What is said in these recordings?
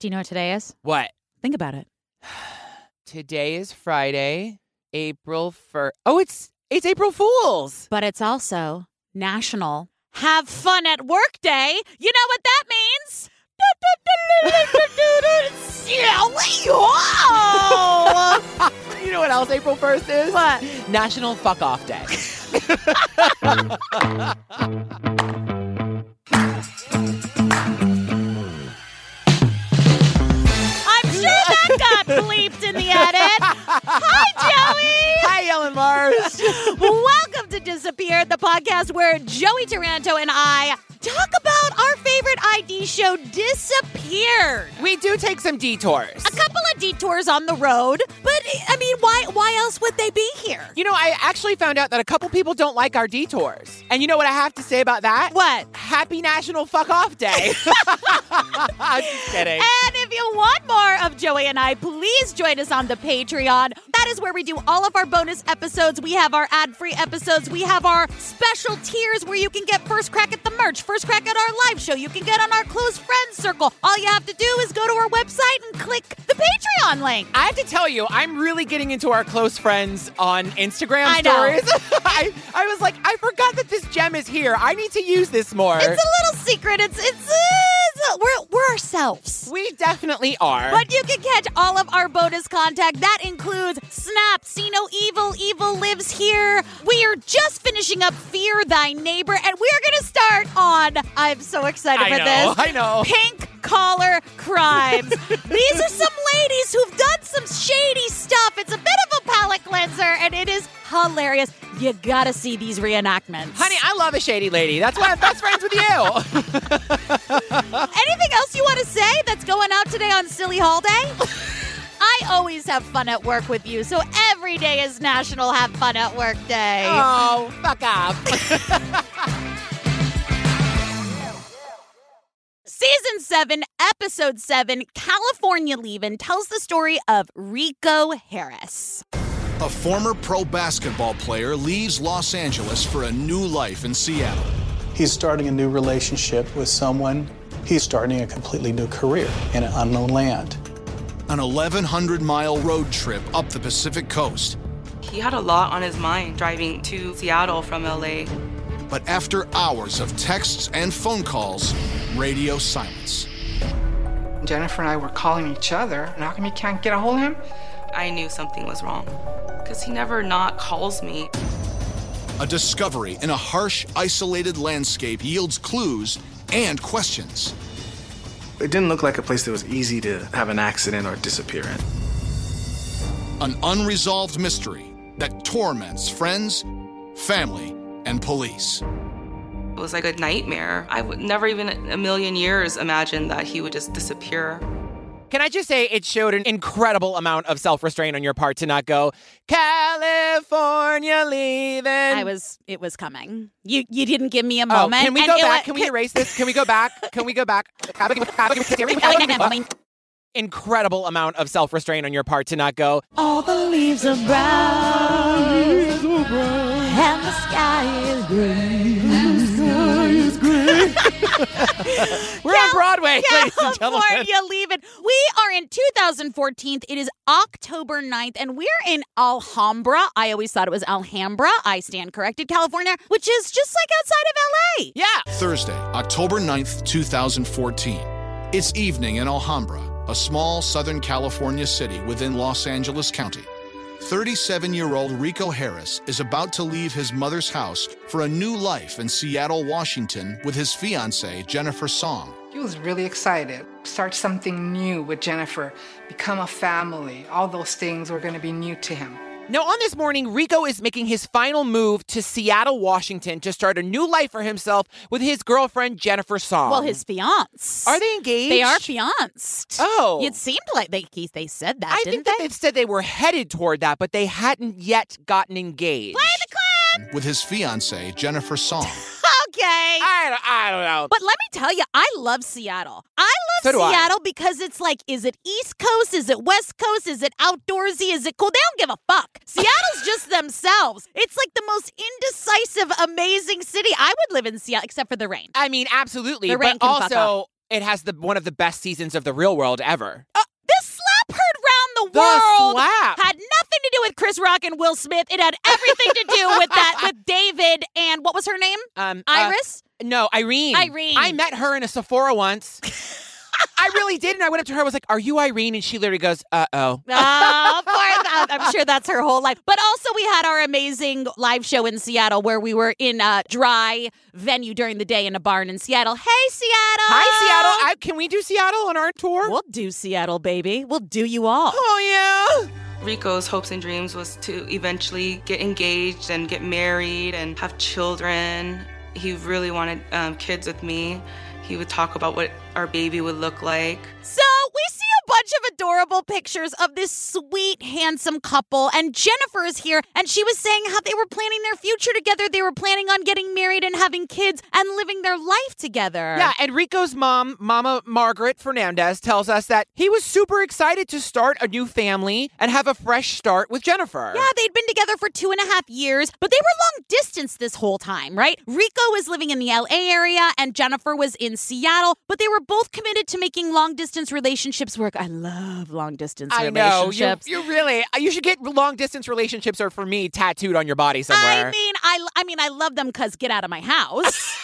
Do you know what today is? What? Think about it. Today is Friday, April 1st. Oh, it's it's April Fools. But it's also National Have Fun at Work Day. You know what that means? You know what else April 1st is? What? National Fuck Off Day. got bleeped in the edit. Hi, Joey. Hi, Ellen Marsh. Welcome to Disappeared, the podcast where Joey Taranto and I talk about our favorite ID show, Disappeared. we do take some detours. A couple of detours on the road, but I mean, why why else would they be here? You know, I actually found out that a couple people don't like our detours. And you know what I have to say about that? What? Happy National Fuck Off Day. I'm just kidding. And if you want more of Joey and I, please join us on the Patreon. That is where we do all of our bonus episodes. We have our ad free episodes. We have our special tiers where you can get first crack at the merch, first crack at our live show. You can get on our close friends circle. All you have to do is go to our website and click the Patreon link. I have to tell you, I'm really getting into our close friends on Instagram I stories. I, I was like, I forgot that this gem is here. I need to use this more. It's a little secret. It's it's, uh, it's we're we're ourselves. we definitely are. But you can catch all of our bonus content. That includes Snapped, See No Evil, Evil Lives Here. We are just finishing up Fear Thy Neighbor, and we are going to start on. I'm so excited I for know, this. I know. Pink Collar Crimes. These are some ladies who've done some shady stuff. It's a bit hilarious. You gotta see these reenactments. Honey, I love a shady lady. That's why I'm best friends with you. Anything else you want to say that's going out today on Silly Hall Day? I always have fun at work with you, so every day is National Have Fun at Work Day. oh, fuck off. Season 7, Episode 7, California Leavin' tells the story of Rico Harris. A former pro basketball player leaves Los Angeles for a new life in Seattle. He's starting a new relationship with someone. He's starting a completely new career in an unknown land. An 1,100 mile road trip up the Pacific coast. He had a lot on his mind driving to Seattle from LA. But after hours of texts and phone calls, radio silence. Jennifer and I were calling each other, and how come you can't get a hold of him? I knew something was wrong because he never not calls me. A discovery in a harsh, isolated landscape yields clues and questions. It didn't look like a place that was easy to have an accident or disappear in. An unresolved mystery that torments friends, family, and police. It was like a nightmare. I would never even a million years imagine that he would just disappear. Can I just say it showed an incredible amount of self restraint on your part to not go, California leaving. I was, it was coming. You you didn't give me a Oh, moment. can we and go back? wa- Can we erase this? Can we go back? Can we go back? Incredible amount of self restraint on your part to not go, All the leaves are brown, and the sky is We're on Broadway, ladies and gentlemen. California leaving. We are in 2014. It is October 9th, and we're in Alhambra. I always thought it was Alhambra. I stand corrected, California, which is just like outside of LA. Yeah. Thursday, October 9th, 2014. It's evening in Alhambra, a small Southern California city within Los Angeles County. 37 year old Rico Harris is about to leave his mother's house for a new life in Seattle, Washington with his fiancee, Jennifer Song. He was really excited. Start something new with Jennifer, become a family. All those things were going to be new to him. Now, on this morning, Rico is making his final move to Seattle, Washington to start a new life for himself with his girlfriend, Jennifer Song. Well, his fiance. Are they engaged? They are fianced. Oh. It seemed like they they said that, I didn't think that they? they've said they were headed toward that, but they hadn't yet gotten engaged. Play the clip. With his fiancee, Jennifer Song. Okay. I don't, I don't know. But let me tell you, I love Seattle. I love So do I. Seattle because it's like, is it East Coast? Is it West Coast? Is it outdoorsy? Is it cool? They don't give a fuck. Seattle's just themselves. It's like the most indecisive, amazing city. I would live in Seattle, except for the rain. I mean, absolutely. The rain but can fuck also, it has the one of the best seasons of the real world ever. Uh, this slap heard round the, The world slap. had nothing to do with Chris Rock and Will Smith. It had everything to do with that with David and what was her name? Um, uh, Iris. no, Irene. Irene. I met her in a Sephora once. I really did, and I went up to her. I was like, "Are you Irene?" And she literally goes, "Uh oh." Oh, of course. I- I'm sure that's her whole life. But also, we had our amazing live show in Seattle where we were in a dry venue during the day in a barn in Seattle. Hey, Seattle. Hi, Seattle. I, can we do Seattle on our tour? We'll do Seattle, baby. We'll do you all. Oh yeah. Rico's hopes and dreams was to eventually get engaged and get married and have children. He really wanted um, kids with me. He would talk about what our baby would look like. So bunch of adorable pictures of this sweet, handsome couple, and Jennifer is here, and she was saying how they were planning their future together. They were planning on getting married and having kids and living their life together. Yeah, and Rico's mom, Mama Margaret Fernandez, tells us that he was super excited to start a new family and have a fresh start with Jennifer. Yeah, they'd been together for two and a half years, but they were long distance this whole time, right? Rico was living in the LA area and Jennifer was in Seattle, but they were both committed to making long distance relationships work. I love long distance I know. You, relationships. you really, uh, you should get long distance relationships, or for me, tattooed on your body somewhere. I mean, I, I mean, I love them because get out of my house.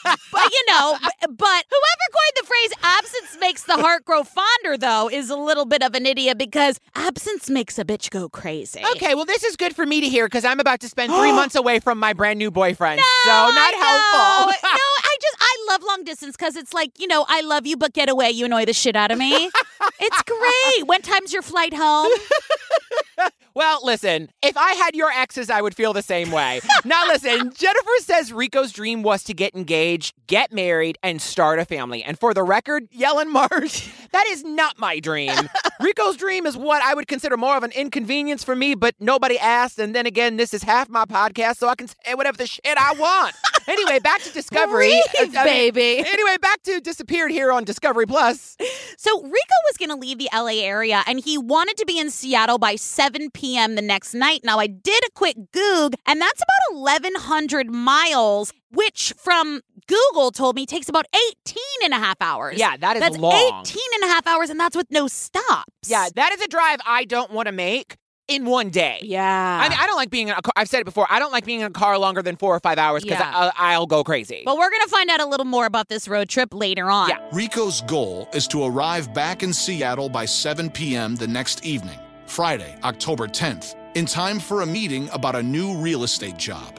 but you know, but whoever coined the phrase "absence makes the heart grow fonder," though, is a little bit of an idiot because absence makes a bitch go crazy. Okay, well, this is good for me to hear because I'm about to spend three months away from my brand new boyfriend. so, not helpful. no, just I love long distance because it's like you know I love you, but get away. You annoy the shit out of me. it's great. When time's your flight home? Well, listen, if I had your exes, I would feel the same way. now, listen, Jennifer says Rico's dream was to get engaged, get married, and start a family. And for the record, Yellen Marsh, that is not my dream. Rico's dream is what I would consider more of an inconvenience for me, but nobody asked. And then again, this is half my podcast, so I can say whatever the shit I want. Anyway, back to Discovery. Breathe, I mean, baby. Anyway, back to Disappeared here on Discovery Plus. So Rico was going to leave the LA area and he wanted to be in Seattle by 7 p.m. the next night. Now, I did a quick Goog, and that's about 1,100 miles, which from Google told me takes about 18 and a half hours. Yeah, that is that's long. 18 and a half hours, and that's with no stops. Yeah, that is a drive I don't want to make in one day. Yeah. I mean, I don't like being in a car. I've said it before. I don't like being in a car longer than four or five hours because Yeah. I'll go crazy. but we're going to find out a little more about this road trip later on. Yeah. Rico's goal is to arrive back in Seattle by 7 p.m. the next evening, Friday, October 10th, in time for a meeting about a new real estate job.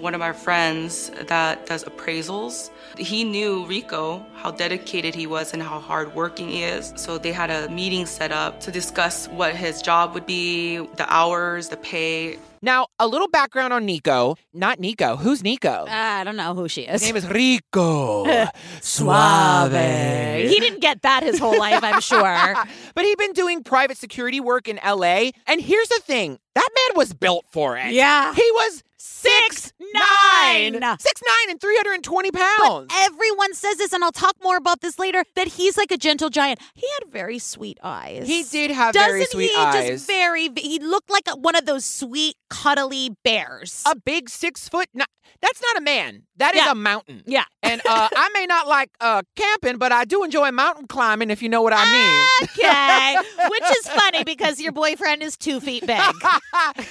One of our friends that does appraisals, he knew Rico, how dedicated he was and how hardworking he is. So they had a meeting set up to discuss what his job would be, the hours, the pay. now, a little background on Nico. Not Nico. Who's Nico? I don't know who she is. His name is Rico. Suave. He didn't get that his whole life, I'm sure. but he'd been doing private security work in LA. And here's the thing that man was built for it. Yeah. He was six nine, six nine, and 320 pounds. Everyone says this, and I'll talk more about this later, that he's like a gentle giant. He had very sweet eyes. He did have Doesn't very sweet he? eyes. Just very, he looked like a, one of those sweet, cuddly bears. a big six foot. Not, that's not a man. That is Yeah. a mountain. yeah. And uh, I may not like uh, camping, but I do enjoy mountain climbing, if you know what I mean. Okay. Which is funny because your boyfriend is two feet big.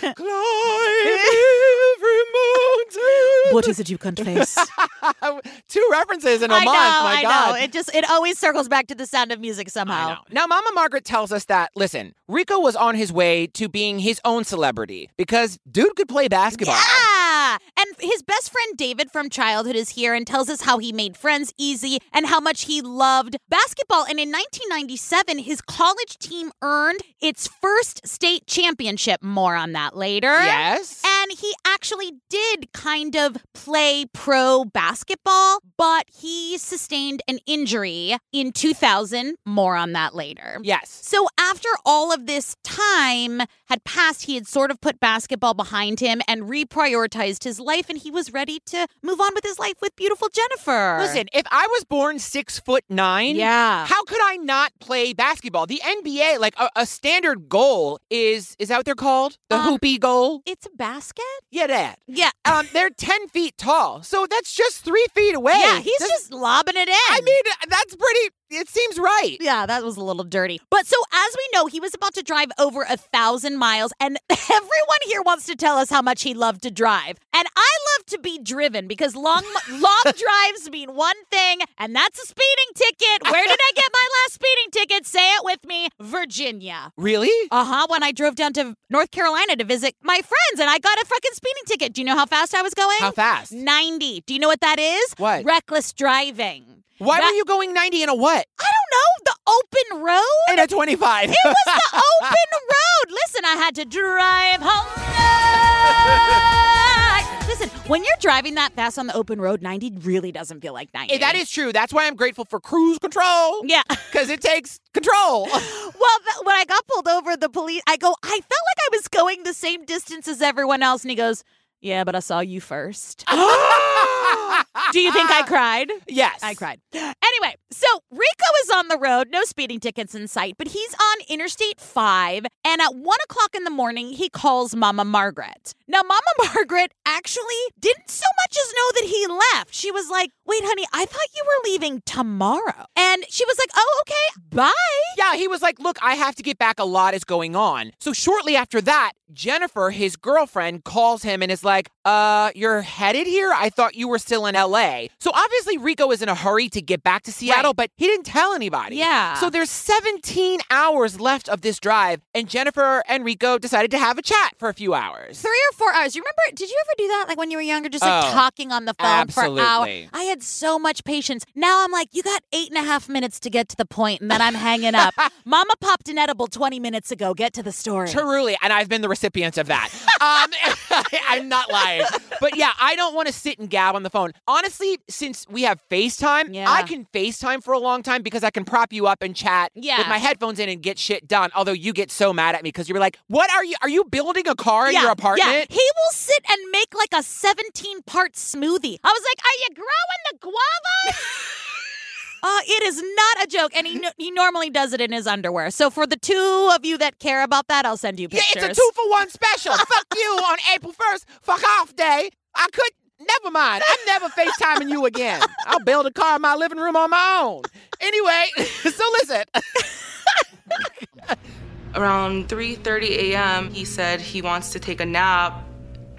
Climb mountain. what is it you can't face? Two references in a I month. know, My I God. know. It just, it always circles back to the sound of music I somehow. know. Now, Mama Margaret tells us that, listen, Rico was on his way to being his own celebrity because dude could play basketball. Yeah. And his best friend David from childhood is here and tells us how he made friends easy and how much he loved basketball. And in 1997, his college team earned its first state championship. More on that later. Yes. And he actually did kind of play pro basketball, but he sustained an injury in 2000. More on that later. yes. So after all of this time had passed, he had sort of put basketball behind him and reprioritized his life and he was ready to move on with his life with beautiful Jennifer. Listen, if I was born six foot nine, Yeah. how could I not play basketball? The NBA, like a, a standard goal, is is that what they're called? The Um, hoopy goal? It's a basket? Yeah, that. Yeah. Um, they're ten feet tall, so that's just three feet away. Yeah, he's That's- just lobbing it in. I mean, that's pretty. It seems right. Yeah, that was a little dirty. But so, as we know, he was about to drive over a thousand miles, and everyone here wants to tell us how much he loved to drive. And I love to be driven because long, long drives mean one thing, and that's a speeding ticket. Where did I get my last speeding ticket? Say it with me Virginia. Really? Uh huh. When I drove down to North Carolina to visit my friends, and I got a fucking speeding ticket. Do you know how fast I was going? How fast? 90. Do you know what that is? What? Reckless driving. Why That- were you going ninety in a what? I don't know. The open road? In a twenty-five. It was the open road. Listen, I had to drive home. Listen, when you're driving that fast on the open road, 90 really doesn't feel like 90. Eh, that is true. That's why I'm grateful for cruise control. Yeah. Because it takes control. Well, th- when I got pulled over, the police, I go, I felt like I was going the same distance as everyone else. And he goes, Yeah, but I saw you first. Do you think I cried? yes. I cried. Anyway, so Rico is on the road, no speeding tickets in sight, but he's on Interstate 5. And at one o'clock in the morning, he calls Mama Margaret. Now, Mama Margaret actually didn't so much as know that he left. She was like, Wait, honey, I thought you were leaving tomorrow. And she was like, Oh, okay, bye. Yeah, he was like, Look, I have to get back. A lot is going on. So shortly after that, Jennifer, his girlfriend, calls him and is like, Uh, you're headed here? I thought you were still in LA. So obviously, Rico is in a hurry to get back to Seattle, Right. but he didn't tell anybody. Yeah. So there's 17 hours left of this drive, and Jennifer and Rico decided to have a chat for a few hours. Three or four hours. You remember? Did you ever do that? Like when you were younger, just like Oh, talking on the phone for hours. absolutely. I had so much patience. Now I'm like, you got eight and a half minutes to get to the point, and then I'm hanging up. Mama popped an edible 20 minutes ago. Get to the story. Truly, and I've been the recipient of that. um, I'm not lying, but yeah, I don't want to sit and gab on the phone. Honestly, since we have FaceTime, Yeah. I can FaceTime for a long time because I can prop you up and chat Yeah. with my headphones in and get shit done. Although you get so mad at me because you're like, "What are you? Are you building a car in yeah, your apartment?" Yeah. He will sit and make like a 17 part smoothie. I was like, Are you growing the guava? Uh, it is not a joke, and he no- he normally does it in his underwear. So for the two of you that care about that, I'll send you pictures. Yeah, it's a two for one special. Fuck you on April 1st. Fuck off day. I could. Never mind. I'm never FaceTiming you again. I'll build a car in my living room on my own. Anyway, so listen. Around 3:30 a.m., he said he wants to take a nap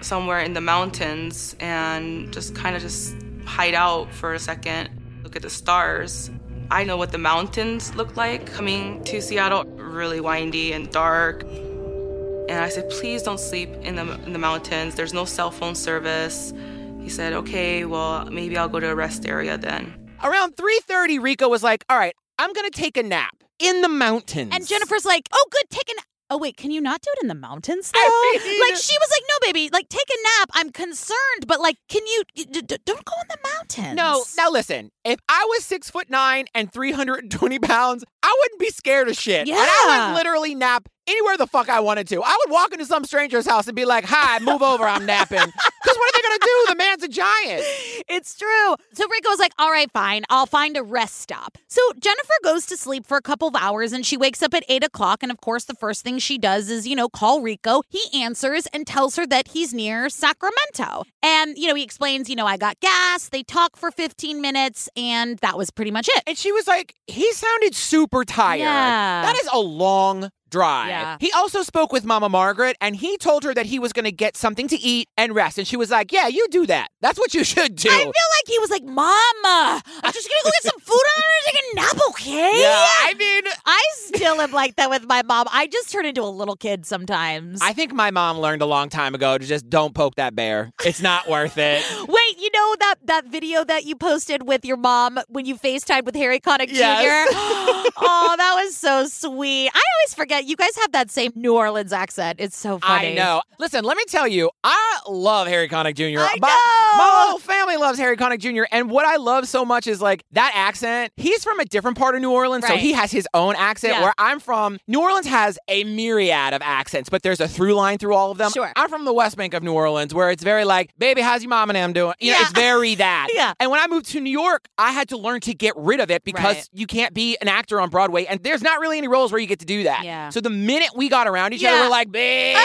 somewhere in the mountains and just kind of just hide out for a second, look at the stars. I know what the mountains look like coming to Seattle, really windy and dark. And I said, "Please don't sleep in the in the mountains. There's no cell phone service." He said, "Okay, well, maybe I'll go to a rest area then." Around 3:30, Rico was like, "All right, I'm gonna take a nap in the mountains." And Jennifer's like, "Oh, good, take a nap." Oh wait, can you not do it in the mountains though? I mean- like she was like, "No, baby, like take a nap. I'm concerned, but like, can you d- d- don't go in the mountains?" No, now listen. If I was six foot nine and 320 pounds, I wouldn't be scared of shit. And I would literally nap anywhere the fuck I wanted to. I would walk into some stranger's house and be like, "Hi, move over. I'm napping." Because what are they gonna do? The man's a giant. It's true. So Rico's like, all right, fine. I'll find a rest stop. So Jennifer goes to sleep for a couple of hours and she wakes up at eight o'clock. And of course, the first thing she does is, you know, call Rico. He answers and tells her that he's near Sacramento. And, you know, he explains, you know, I got gas. They talk for 15 minutes and that was pretty much it. And she was like, he sounded super tired. Yeah. That is a long drive. Yeah. He also spoke with Mama Margaret and he told her that he was going to get something to eat and rest. And she was like, yeah, you do that. That's what you should do. I feel like he was like, Mama, I'm just gonna go get some food. I'm gonna take a nap, okay? yeah, I mean, I still am like that with my mom. I just turn into a little kid sometimes. I think my mom learned a long time ago to just don't poke that bear. It's not worth it. Wait, know that that video that you posted with your mom when you FaceTimed with Harry Connick Yes. Jr.? oh, that was so sweet. I always forget you guys have that same New Orleans accent. It's so funny. I know. Listen, let me tell you, I love Harry Connick Jr. I my, know. my whole family loves Harry Connick Jr. And what I love so much is like that accent. He's from a different part of New Orleans, so he has his own accent. Yeah. Where I'm from, New Orleans has a myriad of accents, but there's a through line through all of them. Sure. I'm from the West Bank of New Orleans, where it's very like, baby, how's your mom and them doing? You know, Yeah. it's very that. Yeah. And when I moved to New York, I had to learn to get rid of it because Right. you can't be an actor on Broadway, and there's not really any roles where you get to do that. Yeah. So the minute we got around each Yeah. other, we're like, baby,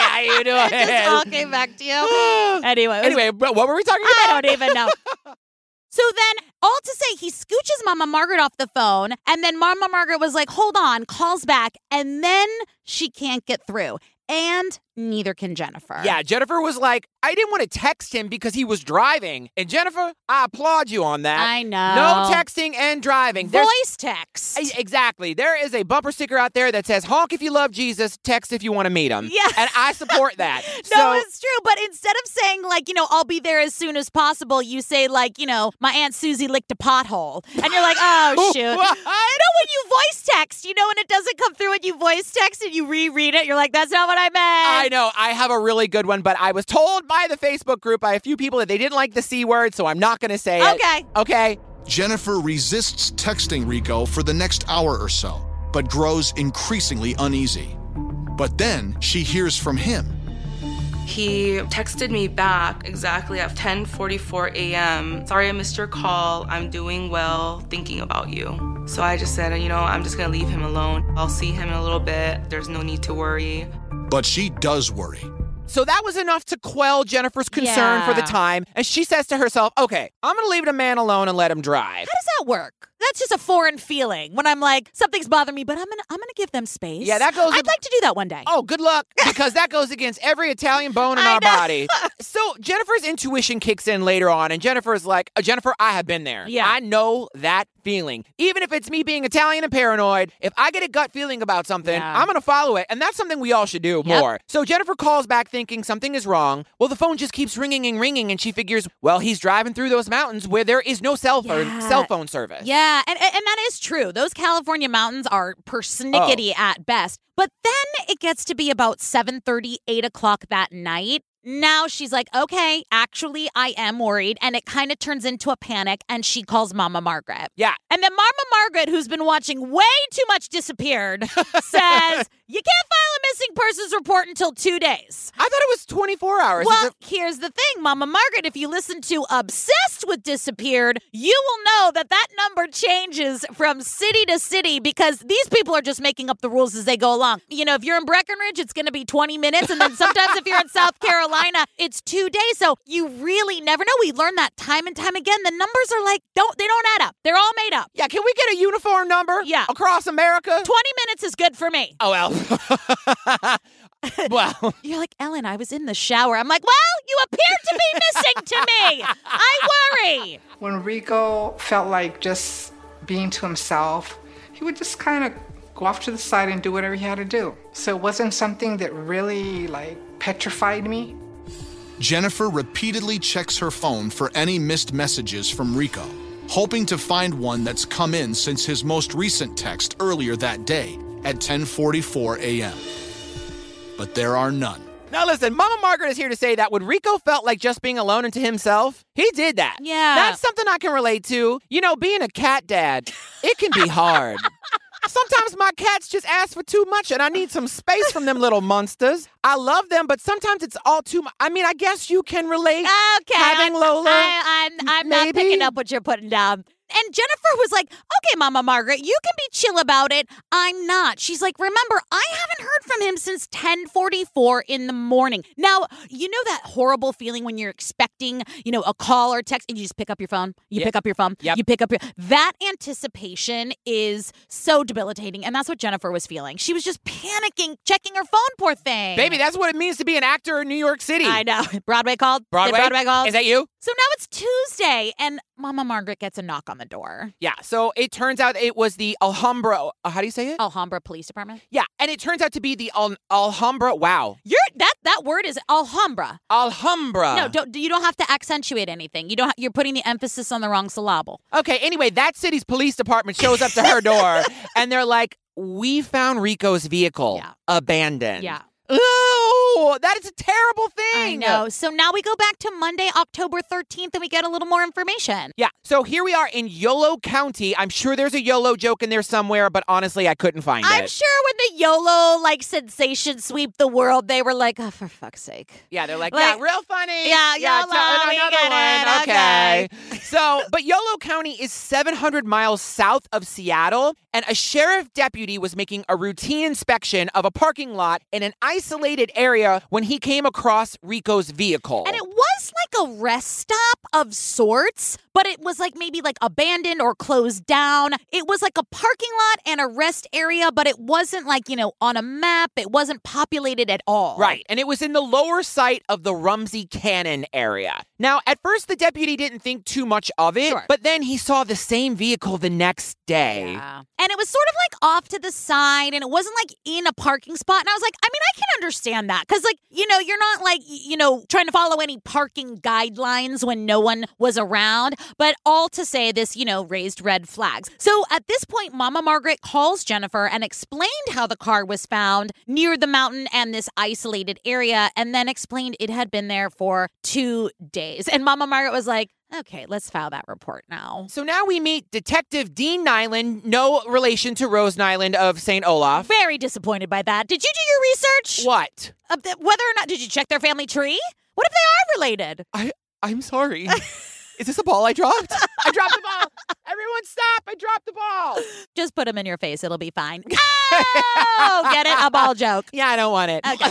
how you doing? It just all came back to you. anyway, was- Anyway, but what were we talking about? I don't even know. So then, all to say, he scooches Mama Margaret off the phone, and then Mama Margaret was like, hold on, calls back, and then she can't get through. And neither can Jennifer. Yeah, Jennifer was like, I didn't want to text him because he was driving. And Jennifer, I applaud you on that. I know. No texting and driving. There's- Voice text. Exactly. There is a bumper sticker out there that says, honk if you love Jesus, text if you want to meet him. Yeah. And I support that. No, so, it's true. But instead of saying, like, you know, I'll be there as soon as possible, you say, like, you know, my Aunt Susie licked a pothole. And you're like, oh, shoot. What? No, when you voice text, you know, and it doesn't come through when you voice text and you reread it, you're like, that's not what I meant. I know. I have a really good one, but I was told by the Facebook group by a few people that they didn't like the C word, so I'm not going to say it. Okay. Okay. Jennifer resists texting Rico for the next hour or so, but grows increasingly uneasy. But then she hears from him. He texted me back exactly at 10:44 a.m. Sorry I missed your call. I'm doing well, thinking about you. So I just said, you know, I'm just gonna leave him alone. I'll see him in a little bit. There's no need to worry. But she does worry. So that was enough to quell Jennifer's concern for the time. And she says to herself, okay, I'm going to leave the man alone and let him drive. How does that work? That's just a foreign feeling when I'm like, something's bothering me, but I'm gonna I'm gonna give them space. Yeah, that goes I'd ag- like to do that one day. Oh, good luck, because that goes against every Italian bone in I our know. body. So Jennifer's intuition kicks in later on, and Jennifer's like, "Uh, Jennifer, I have been there. Yeah. I know that feeling. Even if it's me being Italian and paranoid, if I get a gut feeling about something, Yeah. I'm gonna follow it, and that's something we all should do Yep. more. So Jennifer calls back thinking something is wrong. Well, the phone just keeps ringing and ringing, and she figures, well, he's driving through those mountains where there is no cell phone Yeah. cell phone service. Yeah, and, and that is true. Those California mountains are persnickety Oh. at best. But then it gets to be about 7:30, 8 o'clock that night. Now she's like, okay, actually, I am worried. And it kind of turns into a panic, and she calls Mama Margaret. Yeah. And then Mama Margaret, who's been watching way too much Disappeared, says, You can't file a missing persons report until two days. I thought it was 24 hours. Well, here's the thing, Mama Margaret. If you listen to Obsessed with Disappeared, you will know that that number changes from city to city because these people are just making up the rules as they go along. You know, if you're in Breckenridge, it's going to be 20 minutes. And then sometimes if you're in South Carolina, it's two days. So you really never know. We learn that time and time again. The numbers are like, don't, they don't add up. They're all made up. yeah, can we get a uniform number? Yeah. Across America? 20 minutes is good for me. Oh, well. well, You're like, Ellen, I was in the shower. I'm like, well, you appear to be missing to me. I worry. When Rico felt like just being to himself, he would just kind of go off to the side and do whatever he had to do. So it wasn't something that really like petrified me. Jennifer repeatedly checks her phone for any missed messages from Rico, hoping to find one that's come in since his most recent text earlier that day at 10:44 a.m. But there are none. now listen, Mama Margaret is here to say that when Rico felt like just being alone and to himself, he did that. Yeah. That's something I can relate to. You know, being a cat dad, it can be hard. Sometimes my cats just ask for too much and I need some space from them little monsters. I love them, but sometimes it's all too much. I mean, I guess you can relate. Okay. Having I'm- Lola, I, I'm, I'm not maybe? picking up what you're putting down. And Jennifer was like, okay, Mama Margaret, you can be chill about it. I'm not. She's like, remember, I haven't heard from him since 1044 in the morning. Now, you know that horrible feeling when you're expecting, you know, a call or text and you just pick up your phone? You Yep. pick up your phone. Yep. You pick up your that anticipation is so debilitating. And that's what Jennifer was feeling. She was just panicking, checking her phone, poor thing. Baby, that's what it means to be an actor in New York City. I know. Broadway called. Did Broadway? Broadway called. Is that you? So now it's Tuesday, and Mama Margaret gets a knock on the door. Yeah, so it turns out it was the Alhambra. uh, How do you say it? Alhambra Police Department. Yeah, and it turns out to be the Al- Alhambra. Wow, You're that that word is Alhambra. Alhambra. no, don't you don't have to accentuate anything. You don't. You're putting the emphasis on the wrong syllable. Okay, anyway, that city's police department shows up to her door and they're like, We found Rico's vehicle Yeah. abandoned. Yeah. Oh, that is a terrible thing. I know. So now we go back to Monday, October 13th, and we get a little more information. Yeah, so here we are in Yolo County. I'm sure there's a YOLO joke in there somewhere, but honestly, I couldn't find it. I'm sure when the YOLO like sensation sweep the world, they were like, oh, for fuck's sake. Yeah, they're like, Like- yeah, real funny. Yeah, yeah, YOLO, another one. it, okay. So, but Yolo County is 700 miles south of Seattle, and a sheriff deputy was making a routine inspection of a parking lot in an isolated area when he came across Rico's vehicle. And it was like a rest stop of sorts, but it was like maybe like abandoned or closed down. It was like a parking lot and a rest area, but it wasn't like, you know, on a map. It wasn't populated at all. Right, and it was in the lower site of the Rumsey Canyon area. Now, at first, the deputy didn't think too much of it, Sure. but then he saw the same vehicle the next day. Yeah. And it was sort of like off to the side and it wasn't like in a parking spot. And I was like, I mean, I can understand that. Cause like, you know, you're not like, you know, trying to follow any parking guidelines when no one was around. But all to say this, you know, raised red flags. So at this point, Mama Margaret calls Jennifer and explained how the car was found near the mountain and this isolated area, and then explained it had been there for two days. And Mama Margaret was like, okay, let's file that report now. So now we meet Detective Dean Nyland, no relation to Rose Nylund of St. Olaf. Very disappointed by that. Did you do your research? What? The, whether or not did you check their family tree? What if they are related? I I'm sorry. Is this a ball I dropped? I dropped the ball. Everyone stop. I dropped the ball. Just put them in your face. It'll be fine. Oh, get it? A ball joke. Yeah, I don't want it. Okay.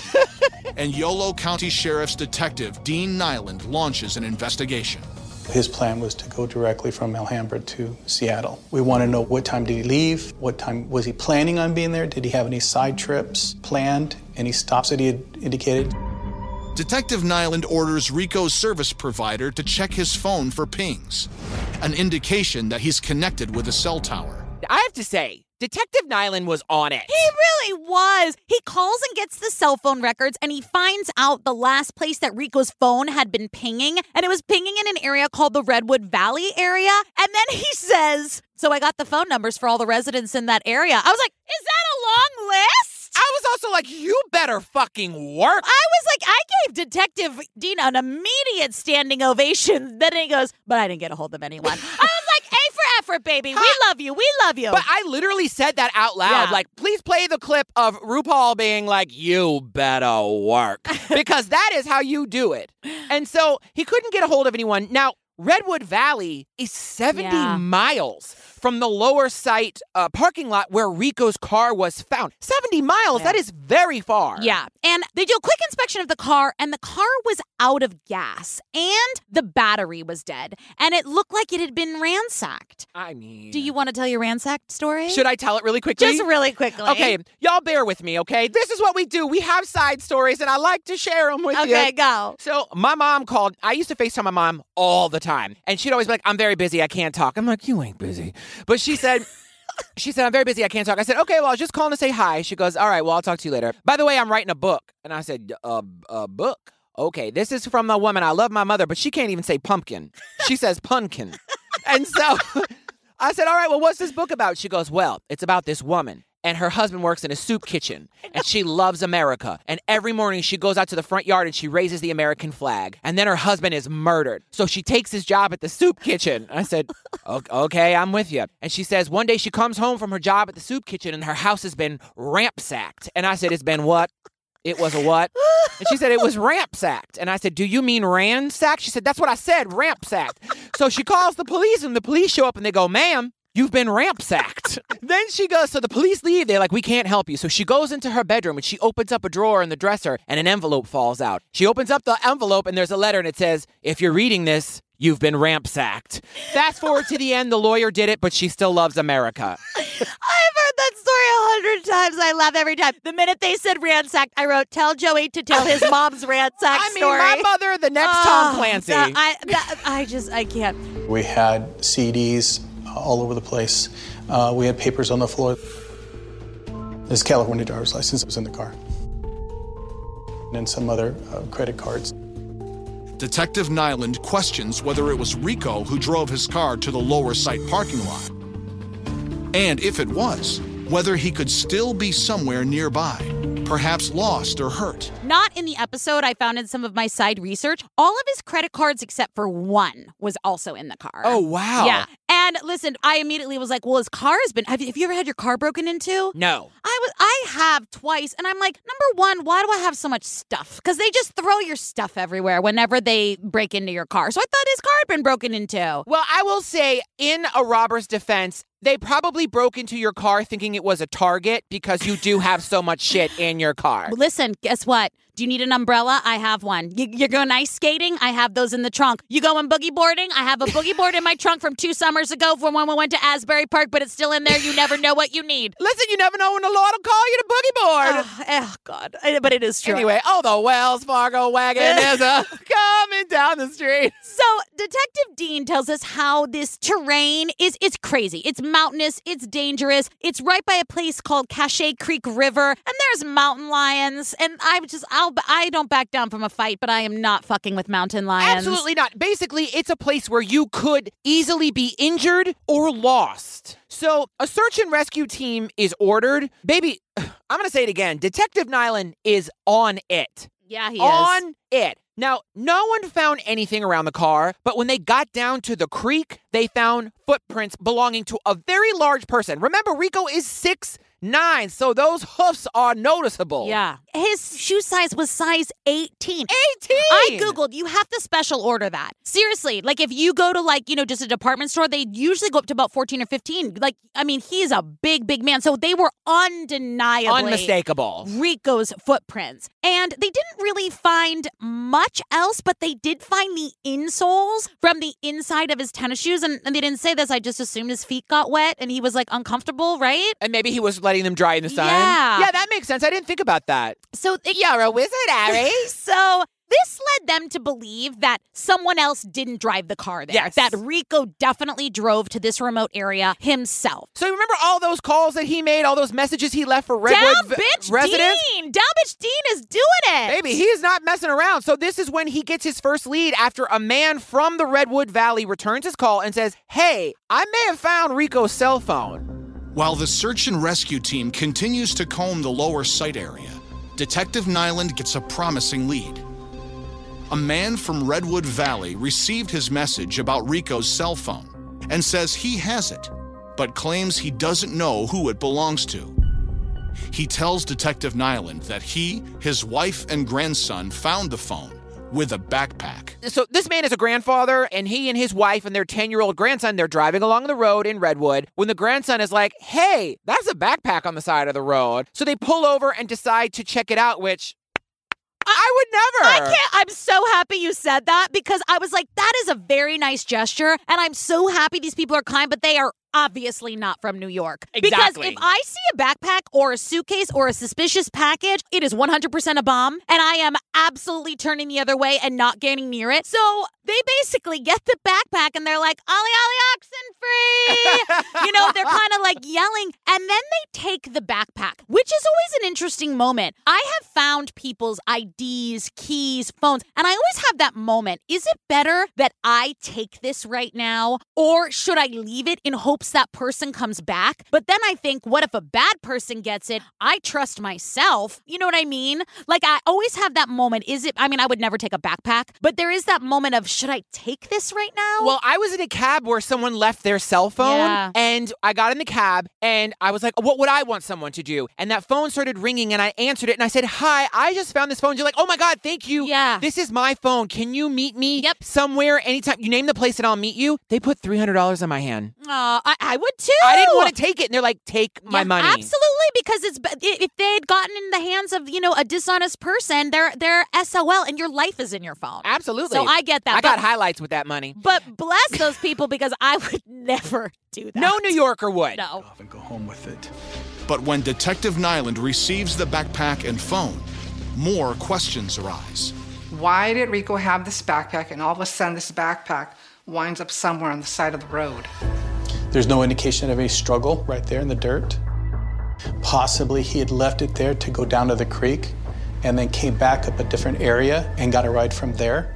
And Yolo County Sheriff's Detective Dean Nyland launches an investigation. His plan was to go directly from Alhambra to Seattle. We want to know what time did he leave? What time was he planning on being there? Did he have any side trips planned? Any stops that he had indicated? Detective Nyland orders Rico's service provider to check his phone for pings, an indication that he's connected with a cell tower. I have to say, Detective Nyland was on it. He really was. He calls and gets the cell phone records and he finds out the last place that Rico's phone had been pinging. And it was pinging in an area called the Redwood Valley area. And then he says, So I got the phone numbers for all the residents in that area. I was like, Is that a long list? I was also like, you better fucking work. I was like, I gave Detective Dean an immediate standing ovation. Then he goes, But I didn't get a hold of anyone. I was like, A for effort, baby. We love you. We love you. But I literally said that out loud. Yeah. Like, please play the clip of RuPaul being like, you better work. because that is how you do it. And so he couldn't get a hold of anyone. Now, Redwood Valley is 70 Yeah. miles from the lower site uh, parking lot where Rico's car was found. 70 miles, that is very far. Yeah. And they do a quick inspection of the car, and the car was out of gas, and the battery was dead, and it looked like it had been ransacked. I mean, Do you want to tell your ransacked story? should I tell it really quickly? Just really quickly. Okay, y'all bear with me, okay? This is what we do. We have side stories, and I like to share them with you. Okay, go. So my mom called. I used to FaceTime my mom all the time. And she'd always be like, I'm very busy. I can't talk. I'm like, you ain't busy. But she said, she said, I'm very busy. I can't talk. I said, okay, well, I was just calling to say hi. She goes, all right, well, I'll talk to you later. By the way, I'm writing a book. And I said, a, a uh, uh, book? Okay, this is from a woman. I love my mother, but she can't even say pumpkin. She says pumpkin. and so I said, all right, well, what's this book about? She goes, well, it's about this woman. And her husband works in a soup kitchen, and she loves America. And every morning she goes out to the front yard and she raises the American flag. And then her husband is murdered. So she takes his job at the soup kitchen. I said, Okay, I'm with you. And she says, One day she comes home from her job at the soup kitchen and her house has been rampsacked. And I said, It's been what? It was a what? And she said it was rampsacked. And I said, Do you mean ransacked? She said, That's what I said, rampsacked. So she calls the police, and the police show up and they go, Ma'am, You've been rampsacked. then she goes, so the police leave. They're like, we can't help you. So she goes into her bedroom and she opens up a drawer in the dresser and an envelope falls out. She opens up the envelope and there's a letter and it says, if you're reading this, you've been rampsacked. Fast forward to the end, the lawyer did it, but she still loves America. I've heard that story a hundred times. I laugh every time. The minute they said ransacked, I wrote, "Tell Joey to tell his mom's ransacked I mean, story." my mother, the next Tom Oh, Clancy. that- I, that- I just, I can't. We had CDs all over the place. Uh, we had papers on the floor. His California driver's license was in the car. And some other uh, credit cards. Detective Nyland questions whether it was Rico who drove his car to the lower site parking lot. And if it was, whether he could still be somewhere nearby, perhaps lost or hurt. Not in the episode. I found in some of my side research, all of his credit cards except for one was also in the car. oh, wow. Yeah. And listen, I immediately was like, well, his car has been. Have you, have you ever had your car broken into? No. I was I have twice and I'm like, number 1, why do I have so much stuff? Cuz they just throw your stuff everywhere whenever they break into your car. So I thought his car had been broken into. Well, I will say, in a robber's defense, they probably broke into your car thinking it was a target because you do have so much shit in your car. Listen, guess what? Do you need an umbrella? I have one. You, you're going ice skating? I have those in the trunk. You going boogie boarding? I have a boogie board in my trunk from two summers ago from when we went to Asbury Park, but it's still in there. You never know what you need. Listen, you never know when the Lord will call you to boogie board. Oh, oh, God. Eh, But it is true. Anyway, oh, the Wells Fargo wagon is a coming down the street. So Detective Dean tells us how this terrain is it's crazy. It's mountainous, it's dangerous. It's right by a place called Cache Creek River, and there's mountain lions. And I just I'll I don't back down from a fight, but I am not fucking with mountain lions. Absolutely not. Basically, it's a place where you could easily be injured or lost. So, a search and rescue team is ordered. Baby, I'm going to say it again. Detective Nyland is on it. Yeah, he is. on it. Now, no one found anything around the car, but when they got down to the creek, they found footprints belonging to a very large person. Remember, Rico is six nine, so those hoofs are noticeable. Yeah. His shoe size was size 18. 18. I Googled, you have to special order that. Seriously, like if you go to like, you know, just a department store, they usually go up to about 14 or 15. Like, I mean, he's a big, big man. So they were undeniably Unmistakable. Rico's footprints. And they didn't really find much else, but they did find the insoles from the inside of his tennis shoes. And, and they didn't say this. I just assumed his feet got wet and he was like uncomfortable, right? And maybe he was letting them dry in the sun. Yeah. Yeah, that makes sense. I didn't think about that. So it, You're a wizard, Harry. So this led them to believe that someone else didn't drive the car there. Yes. That Rico definitely drove to this remote area himself. so you remember all those calls that he made, all those messages he left for Redwood Down v- bitch residents? Dean! Down bitch Dean is doing it! Baby, he is not messing around. So this is when he gets his first lead after a man from the Redwood Valley returns his call and says, "Hey, I may have found Rico's cell phone." While the search and rescue team continues to comb the lower site area, Detective Nyland gets a promising lead. A man from Redwood Valley received his message about Rico's cell phone and says he has it, but claims he doesn't know who it belongs to. He tells Detective Nyland that he, his wife, and grandson found the phone with a backpack. So this man is a grandfather, and he and his wife and their 10-year-old grandson, they're driving along the road in Redwood when the grandson is like, "Hey, that's a backpack on the side of the road." So they pull over and decide to check it out, which I would never. I can't. I'm so happy you said that because I was like, that is a very nice gesture. And I'm so happy these people are kind, but they are obviously not from New York. Exactly. Because if I see a backpack or a suitcase or a suspicious package, it is 100% a bomb. And I am absolutely turning the other way and not getting near it. So they basically get the backpack and they're like, Ollie, Ollie, oxen free. you know, they're kind of like yelling. And then they take the backpack, which is always an interesting moment. I have found people's IDs, keys, phones, and I always have that moment. Is it better that I take this right now, or should I leave it in hopes that person comes back? But then I think, what if a bad person gets it? I trust myself. You know what I mean? Like, I always have that moment. Is it, I mean, I would never take a backpack, but there is that moment of, should I take this right now? Well, I was in a cab where someone left their cell phone, Yeah. and I got in the cab, and I was like, "What would I want someone to do?" And that phone started ringing, and I answered it, and I said, "Hi, I just found this phone." You're like, "Oh my god, thank you! Yeah. this is my phone. Can you meet me? Yep. somewhere, anytime. You name the place, and I'll meet you." They put three hundred dollars in my hand. Aw, I, I would too. I didn't want to take it, and they're like, "Take my Yeah, money." Absolutely, because it's if they had gotten in the hands of you know a dishonest person, they're they're SOL, and your life is in your phone. Absolutely. So I get that. I got highlights with that money. but bless those people because I would never do that. No New Yorker would. No. off and go home with it. But when Detective Nyland receives the backpack and phone, more questions arise. Why did Rico have this backpack and all of a sudden this backpack winds up somewhere on the side of the road? There's no indication of any struggle right there in the dirt. Possibly he had left it there to go down to the creek and then came back up a different area and got a ride from there.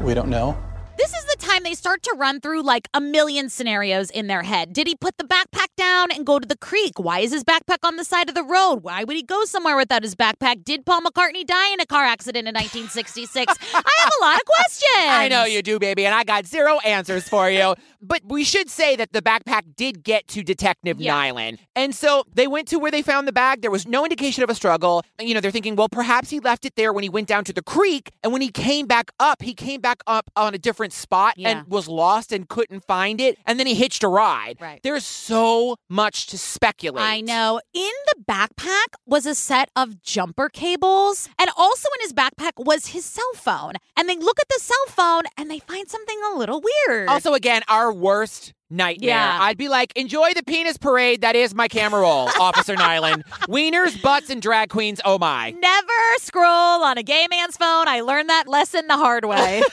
We don't know. This is the time they start to run through like a million scenarios in their head. Did he put the backpack down and go to the creek? Why is his backpack on the side of the road? Why would he go somewhere without his backpack? Did Paul McCartney die in a car accident in 1966? I have a lot of questions. I know you do, baby, and I got zero answers for you. But we should say that the backpack did get to Detective Yeah. Nyland. And so they went to where they found the bag. There was no indication of a struggle. You know, they're thinking, well, perhaps he left it there when he went down to the creek. And when he came back up, he came back up on a different spot Yeah. and was lost and couldn't find it. And then he hitched a ride. Right. There's so much to speculate. I know. In the backpack was a set of jumper cables, and also in his backpack was his cell phone. And they look at the cell phone and they find something a little weird. Also, again, our worst nightmare. Yeah. I'd be like, enjoy the penis parade. That is my camera roll, Officer Nyland. Wieners, butts, and drag queens. Oh my. Never scroll on a gay man's phone. I learned that lesson the hard way.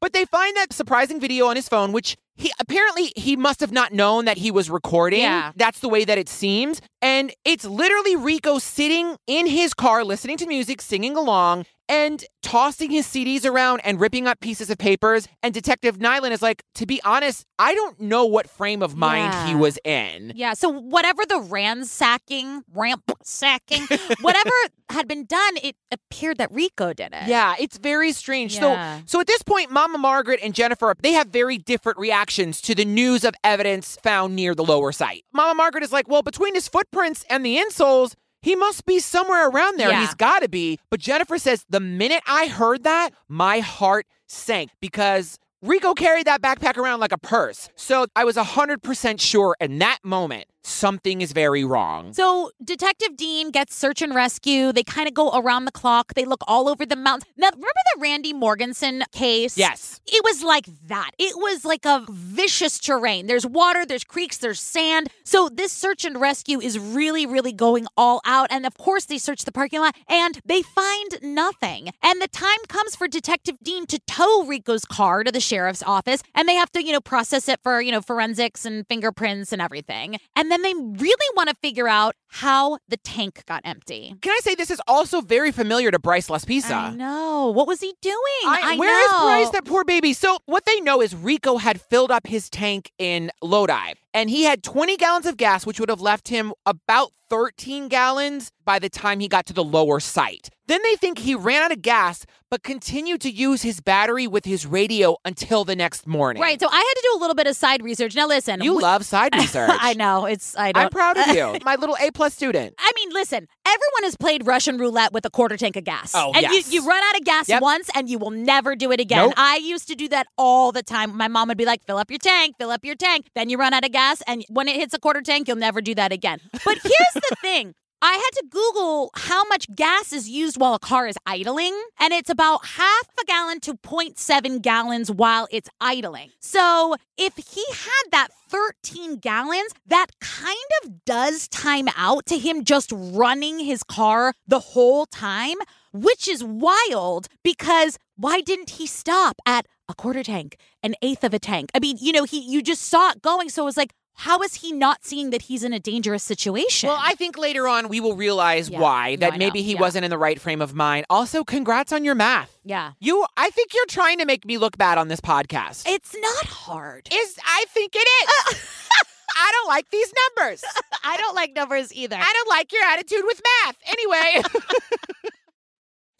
But they find that surprising video on his phone, which he apparently he must have not known that he was recording. Yeah. That's the way that it seems. And it's literally Rico sitting in his car listening to music, singing along, and tossing his CDs around and ripping up pieces of papers. And Detective Nyland is like, to be honest, I don't know what frame of mind he was in. yeah. So whatever the ransacking, ransacking, whatever had been done, it appeared that Rico did it. Yeah, it's very strange. Yeah. So, so at this point, Mama Margaret and Jennifer they have very different reactions to the news of evidence found near the lower site. Mama Margaret is like, "Well, between his footprints and the insoles, he must be somewhere around there. Yeah. He's got to be." But Jennifer says, "The minute I heard that, my heart sank because." Rico carried that backpack around like a purse. So I was 100% sure in that moment something is very wrong. So Detective Dean gets search and rescue. They kind of go around the clock. They look all over the mountains. Now, remember the Randy Morganson case? Yes. It was like that. It was like a vicious terrain. There's water, there's creeks, there's sand. So this search and rescue is really, really going all out. And of course, they search the parking lot and they find nothing. And the time comes for Detective Dean to tow Rico's car to the sheriff's office. And they have to, you know, process it for, you know, forensics and fingerprints and everything. And then they really want to figure out how the tank got empty. Can I say this is also very familiar to Bryce I Laspisa? know. What was he doing? I, where is know. Bryce, that poor baby? So what they know is Rico had filled up his tank in Lodi, and he had 20 gallons of gas, which would have left him about 13 gallons by the time he got to the lower site. Then they think he ran out of gas, but continued to use his battery with his radio until the next morning. Right. So I had to do a little bit of side research. Now listen. You we- love side research. I know. It's I don't I'm proud of you, my little A plus student. I mean, listen, everyone has played Russian roulette with a quarter tank of gas. Oh, and yes. you, you run out of gas Yep. once and you will never do it again. Nope. I used to do that all the time. My mom would be like, fill up your tank, fill up your tank. Then you run out of gas. And when it hits a quarter tank, you'll never do that again. But here's the thing. I had to Google how much gas is used while a car is idling, and it's about half a gallon to 0.7 gallons while it's idling. So if he had that 13 gallons, that kind of does time out to him just running his car the whole time, which is wild because why didn't he stop at a quarter tank, an eighth of a tank? I mean, you know, he you just saw it going, so it was like, how is he not seeing that he's in a dangerous situation? Well, I think later on we will realize Yeah. why that know. maybe he Yeah. wasn't in the right frame of mind. Also, congrats on your math. yeah. You, I think you're trying to make me look bad on this podcast. It's not hard. is I think it is. I don't like these numbers. I don't like numbers either. I don't like your attitude with math. Anyway.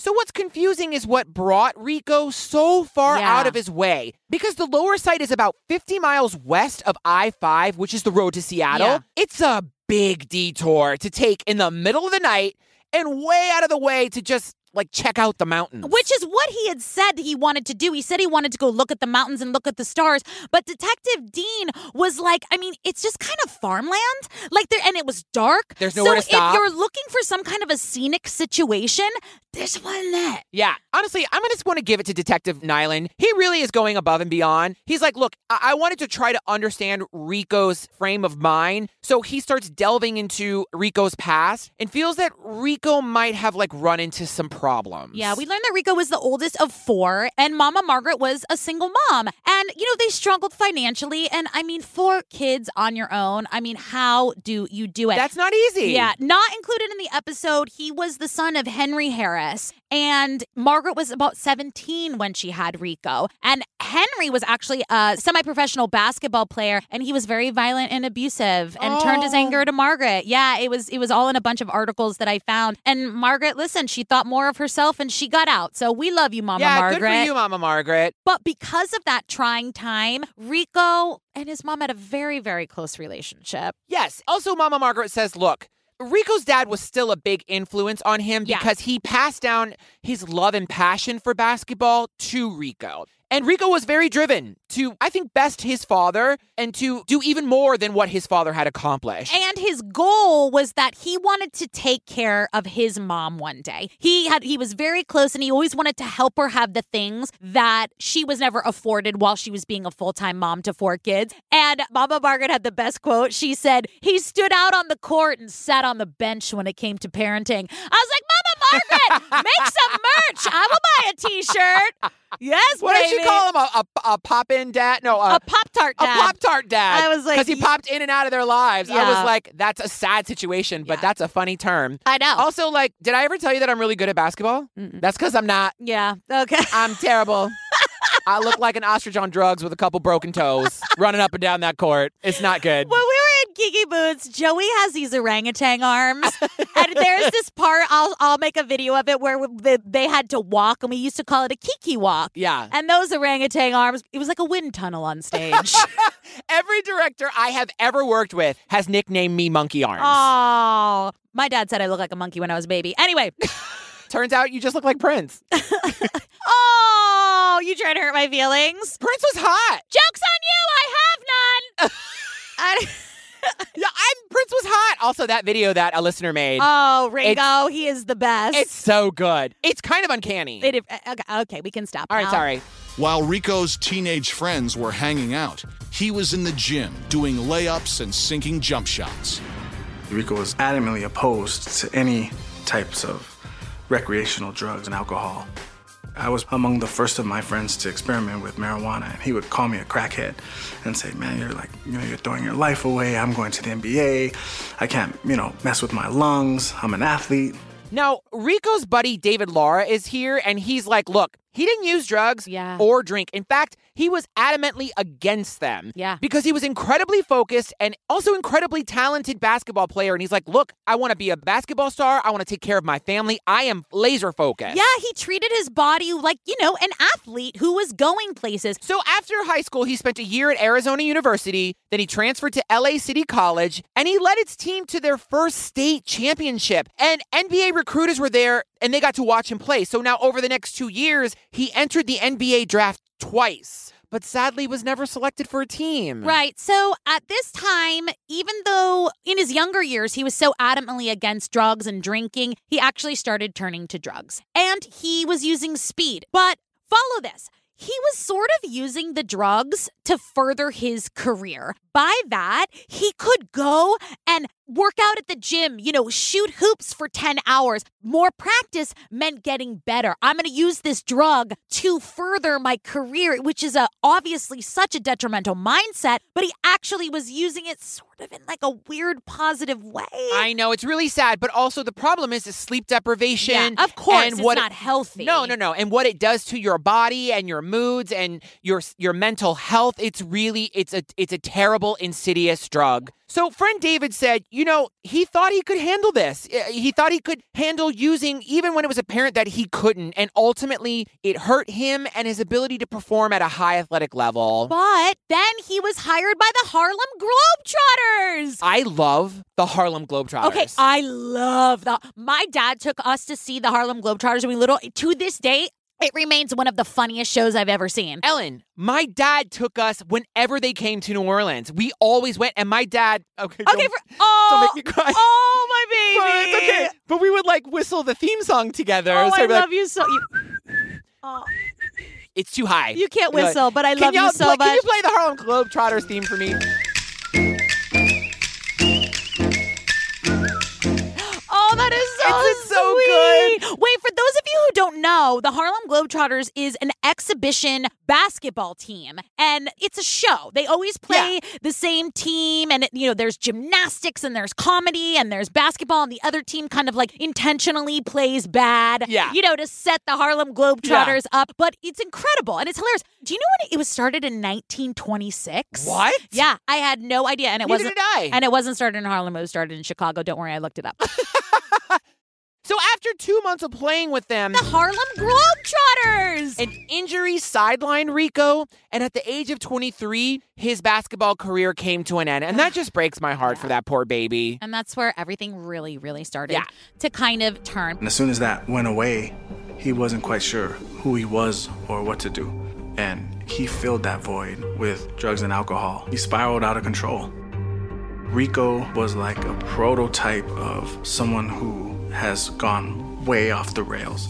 So what's confusing is what brought Rico so far Yeah. out of his way. Because the lower site is about 50 miles west of I-5, which is the road to Seattle. Yeah. It's a big detour to take in the middle of the night and way out of the way to just like check out the mountains. Which is what he had said he wanted to do. He said he wanted to go look at the mountains and look at the stars. But Detective Dean was like, I mean, it's just kind of farmland. Like there and it was dark. There's nowhere so to stop. if you're looking for some kind of a scenic situation, this wasn't it. Yeah, honestly, I'm just going to give it to Detective Nyland. He really is going above and beyond. He's like, look, I-, I wanted to try to understand Rico's frame of mind, so he starts delving into Rico's past and feels that Rico might have like run into some problems. Yeah, we learned that Rico was the oldest of four, and Mama Margaret was a single mom. And, you know, they struggled financially. And I mean, four kids on your own, I mean, how do you do it? That's not easy. Yeah, not included in the episode. He was the son of Henry Harris, and Margaret was about 17 when she had Rico. And Henry was actually a semi professional basketball player, and he was very violent and abusive and turned his Oh. anger to Margaret. Yeah, it was it was all in a bunch of articles that I found. And Margaret, listen, she thought more of herself and she got out. So we love you, Mama yeah, Margaret. good for you, Mama Margaret. But because of that trying time, Rico and his mom had a very, very close relationship. Yes. Also, Mama Margaret says, look, Rico's dad was still a big influence on him Yeah. because he passed down his love and passion for basketball to Rico. And Rico was very driven to, I think, best his father and to do even more than what his father had accomplished. And his goal was that he wanted to take care of his mom one day. He had he was very close and he always wanted to help her have the things that she was never afforded while she was being a full-time mom to four kids. And Mama Margaret had the best quote. She said, "He stood out on the court and sat on the bench when it came to parenting." I was like, "Mama Margaret, make some merch. I will buy a t-shirt." Yes, what did baby. call him? A, a, a pop in dad? No, A Pop Tart A. Pop Tart dad. I was like, because he popped in and out of their lives. I Yeah. was like, that's a sad situation, but Yeah. that's a funny term. I know. Also, like, did I ever tell you that I'm really good at basketball? That's because I'm not. yeah. Okay. I'm terrible. I look like an ostrich on drugs with a couple broken toes, running up and down that court. It's not good. When we Kinky Boots, Joey has these orangutan arms, and there's this part. I'll I'll make a video of it where we- they had to walk, and we used to call it a Kiki walk. Yeah. And those orangutan arms, it was like a wind tunnel on stage. Every director I have ever worked with has nicknamed me Monkey Arms. oh, my dad said I look like a monkey when I was a baby. Anyway, Turns out you just look like Prince. oh, you trying to hurt my feelings? Prince was hot. Jokes on you. I have none. I- Yeah, I'm Prince was hot. Also, that video that a listener made. oh, Ringo, he is the best. it's so good. It's kind of uncanny. It- uh, okay, okay, we can stop. All right, now. sorry. While Rico's teenage friends were hanging out, he was in the gym doing layups and sinking jump shots. Rico was adamantly opposed to any types of recreational drugs and alcohol. I was among the first of my friends to experiment with marijuana, and he would call me a crackhead and say, "Man, you're like, you know, you're throwing your life away. I'm going to the NBA. I can't, you know, mess with my lungs. I'm an athlete." Now, Rico's buddy David Lara is here, and he's like, look, he didn't use drugs Yeah. or drink. In fact, he was adamantly against them. Yeah. Because he was incredibly focused and also incredibly talented basketball player. And he's like, look, I want to be a basketball star. I want to take care of my family. I am laser focused. Yeah, he treated his body like, you know, an athlete who was going places. So after high school, he spent a year at Arizona University. Then he transferred to LA City College and he led its team to their first state championship. And NBA recruiters were there and they got to watch him play. So now over the next two years, he entered the NBA draft twice, but sadly was never selected for a team. Right. So at this time, even though in his younger years he was so adamantly against drugs and drinking, he actually started turning to drugs. And he was using speed. But follow this. He was sort of using the drugs to further his career. By that, he could go and work out at the gym, you know, shoot hoops for 10 hours. More practice meant getting better. I'm going to use this drug to further my career, which is a obviously such a detrimental mindset, but he actually was using it sort of in like a weird positive way. I know it's really sad, but also the problem is the sleep deprivation. Yeah, of course, and it's what not healthy. No, no, no, and what it does to your body and your moods and your your mental health. It's really it's a it's a terrible, insidious drug. So, friend David said, you know, he thought he could handle this. Uh, He thought he could handle using even when it was apparent that he couldn't, and ultimately it hurt him and his ability to perform at a high athletic level. But then he was hired by the Harlem Globetrotters. I love the Harlem Globetrotters. Okay, I love that. My dad took us to see the Harlem Globetrotters when we little. To this day, it remains one of the funniest shows I've ever seen. Ellen, my dad took us whenever they came to New Orleans. We always went, and my dad. Okay, Okay, don't- for, oh, make me cry. Oh, my baby. But it's okay. but we would like whistle the theme song together. Oh, So I we'd like, love you so. You, oh, It's too high. you can't You're like, whistle, but I love you so play- much. Can you play the Harlem Globetrotters theme for me? Oh, that is so It's so sweet. Wait, for those of you who don't know, the Harlem Globetrotters is an exhibition basketball team, and it's a show. They always play the same team, and you know, there's gymnastics and there's comedy and there's basketball, and the other team kind of like intentionally plays bad, Yeah. you know, to set the Harlem Globetrotters up. But it's incredible and it's hilarious. Do you know when it, it was started in 1926? What? Yeah, I had no idea, and it Neither wasn't. And it wasn't started in Harlem. It was started in Chicago. Don't worry, I looked it up. So after two months of playing with them, the Harlem Globetrotters. an injury sidelined Rico, and at the age of 23, his basketball career came to an end. And that just breaks my heart for that poor baby. And that's where everything really, really started Yeah. to kind of turn. And as soon as that went away, he wasn't quite sure who he was or what to do. And he filled that void with drugs and alcohol. He spiraled out of control. Rico was like a prototype of someone who has gone way off the rails.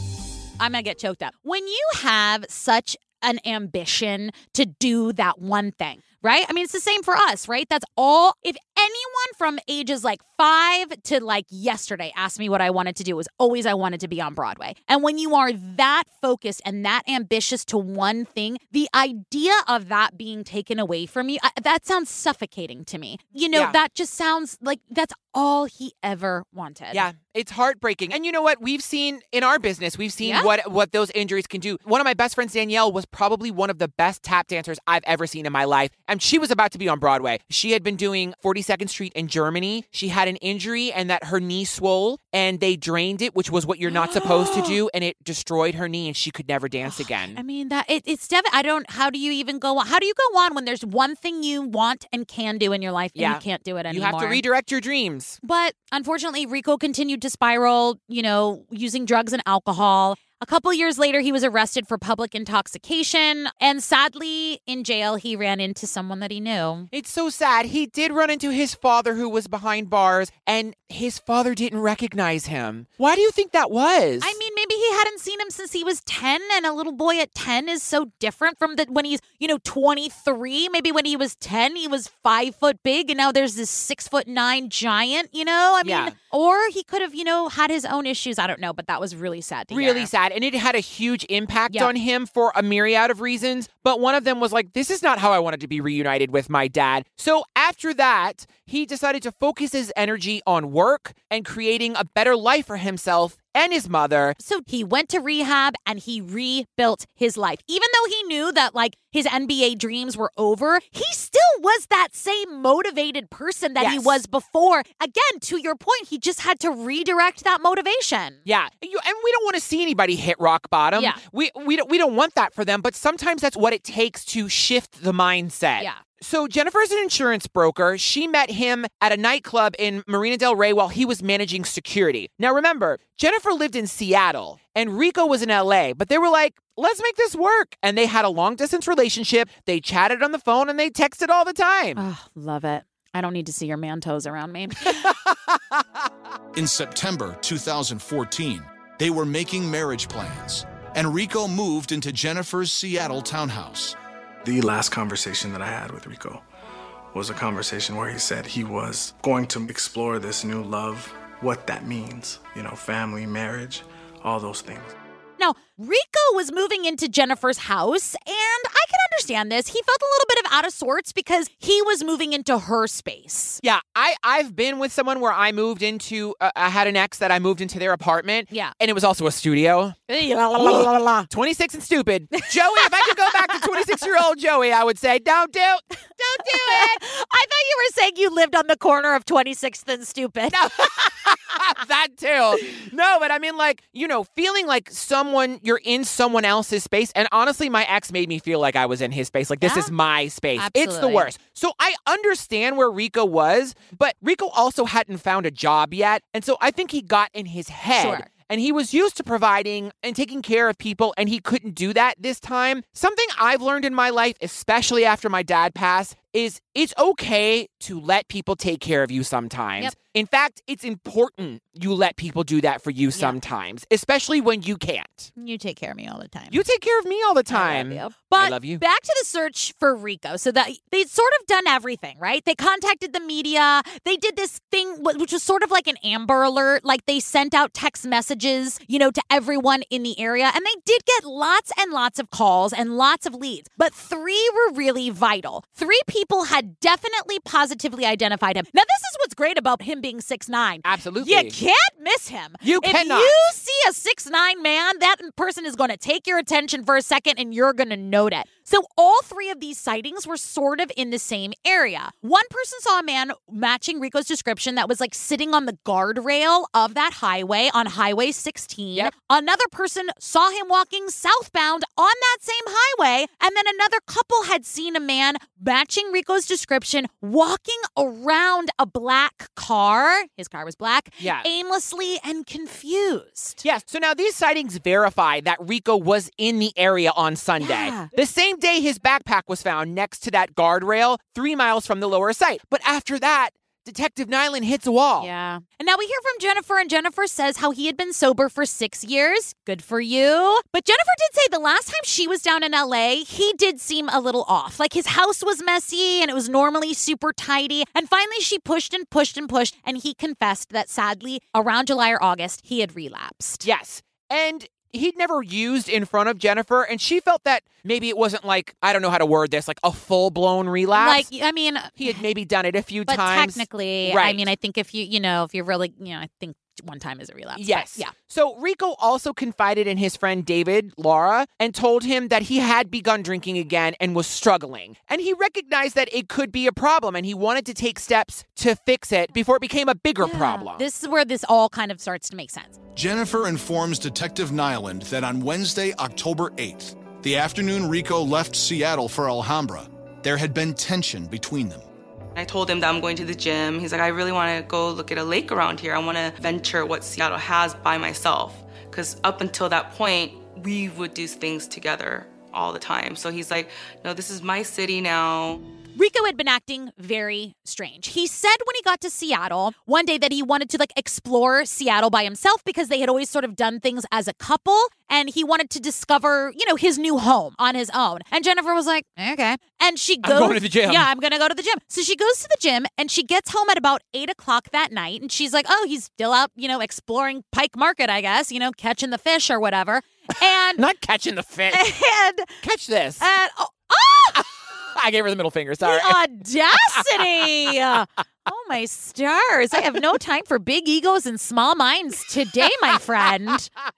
I'm going to get choked up. When you have such an ambition to do that one thing, right? I mean, it's the same for us, right? That's all. If anyone from ages like five to like yesterday asked me what I wanted to do, it was always I wanted to be on Broadway. And when you are that focused and that ambitious to one thing, the idea of that being taken away from you, that sounds suffocating to me. You know, Yeah. that just sounds like that's all he ever wanted. Yeah, it's heartbreaking. And you know what? We've seen in our business, we've seen Yeah. what what those injuries can do. One of my best friends, Danielle, was probably one of the best tap dancers I've ever seen in my life. And she was about to be on Broadway. She had been doing 42nd Street in Germany. She had an injury and that her knee swole and they drained it, which was what you're not supposed to do, and it destroyed her knee and she could never dance again. I mean that it, it's dev- I don't. How do you even go on? How do you go on when there's one thing you want and can do in your life and Yeah. you can't do it anymore? you have to redirect your dreams. But unfortunately, Rico continued to spiral. You know, using drugs and alcohol. A couple years later, he was arrested for public intoxication, and sadly, in jail, he ran into someone that he knew. It's so sad. He did run into his father who was behind bars, and his father didn't recognize him. Why do you think that was? I hadn't seen him since he was 10, and a little boy at 10 is so different from the, when he's, you know, 23. Maybe when he was 10, he was five foot big, and now there's this six foot nine giant, you know? I mean, Yeah. or he could have, you know, had his own issues. I don't know, but that was really sad to really hear. sad and it had a huge impact Yeah. on him for a myriad of reasons but one of them was like this is not how i wanted to be reunited with my dad so after that he decided to focus his energy on work and creating a better life for himself and his mother So he went to rehab and he rebuilt his life. Even though he knew that like his NBA dreams were over, he still was that same motivated person that he was before. Again, to your point, he just had to redirect that motivation. yeah you, and we don't want to see anybody hit rock bottom Yeah. we, we, don't, we don't want that for them but sometimes that's what it takes to shift the mindset Yeah. So Jennifer's an insurance broker. She met him at a nightclub in Marina Del Rey while he was managing security. Now remember, Jennifer lived in Seattle and Rico was in LA, but they were like, let's make this work. And they had a long distance relationship. They chatted on the phone and they texted all the time. Oh, love it. I don't need to see your man toes around me. In September 2014, they were making marriage plans, and Rico moved into Jennifer's Seattle townhouse. The last conversation that I had with Rico was a conversation where he said he was going to explore this new love, what that means, you know, family, marriage, all those things. Now, Rico was moving into Jennifer's house, and I can understand this. He felt a little bit of out of sorts because he was moving into her space. Yeah, I I've been with someone where I moved into uh, I had an ex that I moved into their apartment. Yeah. and it was also a studio. 26 and stupid. Joey, if I could go back to 26 year old Joey, I would say, don't do, don't do it. I thought you were saying you lived on the corner of 26th and stupid. that too. No, but I mean, like, you know, feeling like someone, you're in someone else's space. And honestly, my ex made me feel like I was in his space. Like, this Yeah. is my space. It's the worst. So I understand where Rico was, but Rico also hadn't found a job yet. And so I think he got in his head. Sure. And he was used to providing and taking care of people, and he couldn't do that this time. Something I've learned in my life, especially after my dad passed, is it's okay to let people take care of you sometimes. Yep. In fact, it's important you let people do that for you sometimes, especially when you can't. You take care of me all the time. You take care of me all the I love time. I But love you. back to the search for Rico. So that they'd sort of done everything, right? They contacted the media. They did this thing, which was sort of like an Amber Alert. Like they sent out text messages, you know, to everyone in the area, and they did get lots and lots of calls and lots of leads. But three were really vital. Three people had definitely positively identified him. Now, this is what's great about him being six nine. Absolutely. You can't miss him. You if cannot. you see a six nine man, that person is going to take your attention for a second and you're going to note it. So all three of these sightings were sort of in the same area. One person saw a man matching Rico's description that was like sitting on the guardrail of that highway on Highway 16. Yep. Another person saw him walking southbound on that same highway. And then another couple had seen a man matching Rico's description walking around a black car. His car was black. Yeah. Aimlessly and confused. Yes. So now these sightings verify that Rico was in the area on Sunday. Yeah. The same day his backpack was found next to that guardrail, three miles from the lower site. But after that, Detective Nyland hits a wall. Yeah. And now we hear from Jennifer, and Jennifer says how he had been sober for six years. Good for you. But Jennifer did say the last time she was down in LA, he did seem a little off. Like his house was messy and it was normally super tidy. And finally, she pushed and pushed and pushed, and he confessed that sadly, around July or August, he had relapsed. Yes. And he'd never used in front of Jennifer, and she felt that maybe it wasn't like, I don't know how to word this, like a full blown relapse. Like, I mean, he had maybe done it a few but times. technically, I mean, I think if you, you know, if you're really, you know, I think one time is a relapse. but Yes. yeah. So Rico also confided in his friend David Laura and told him that he had begun drinking again and was struggling. And he recognized that it could be a problem and he wanted to take steps to fix it before it became a bigger Yeah. problem. This is where this all kind of starts to make sense. Jennifer informs Detective Nyland that on Wednesday, October 8th, the afternoon Rico left Seattle for Alhambra, there had been tension between them. I told him that I'm going to the gym. He's like, I really want to go look at a lake around here. I want to venture what Seattle has by myself. Because up until that point, we would do things together all the time. So he's like, No, this is my city now. Rico had been acting very strange. He said when he got to Seattle one day that he wanted to like explore Seattle by himself because they had always sort of done things as a couple and he wanted to discover, you know, his new home on his own. And Jennifer was like, okay. And she I'm goes going to the gym. Yeah, I'm gonna go to the gym. So she goes to the gym and she gets home at about eight o'clock that night and she's like, Oh, he's still out, you know, exploring Pike Market, I guess, you know, catching the fish or whatever. And Not catching the fish. and Catch this. and oh, I gave her the middle finger. Sorry. the audacity. oh, my stars. I have no time for big egos and small minds today, my friend.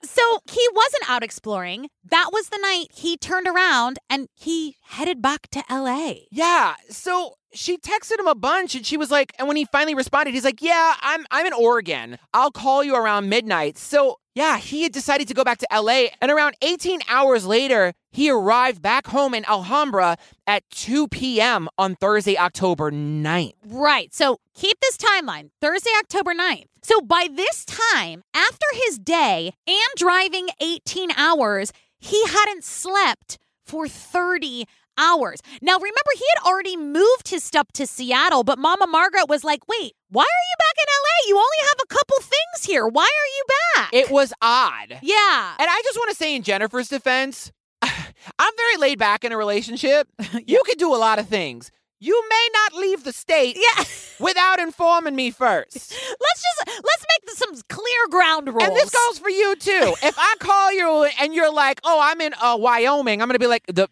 So he wasn't out exploring. That was the night he turned around and he headed back to LA. Yeah. So she texted him a bunch and she was like, and when he finally responded, he's like, Yeah, I'm I'm in Oregon. I'll call you around midnight. So yeah, he had decided to go back to LA. And around 18 hours later, he arrived back home in Alhambra at 2 p.m. on Thursday, October 9th. Right. So keep this timeline Thursday, October 9th. So by this time, after his day and driving 18 hours, he hadn't slept for 30 hours. Now, remember, he had already moved his stuff to Seattle, but Mama Margaret was like, wait, why are you back in LA? You only have a couple things here. Why are you back? It was odd. yeah. And I just want to say, in Jennifer's defense, I'm very laid back in a relationship. You can do a lot of things. You may not leave the state Yeah. without informing me first. Let's just let's make some clear ground rules. And this goes for you too. If I call you and you're like, "Oh, I'm in uh, Wyoming," I'm gonna be like, "The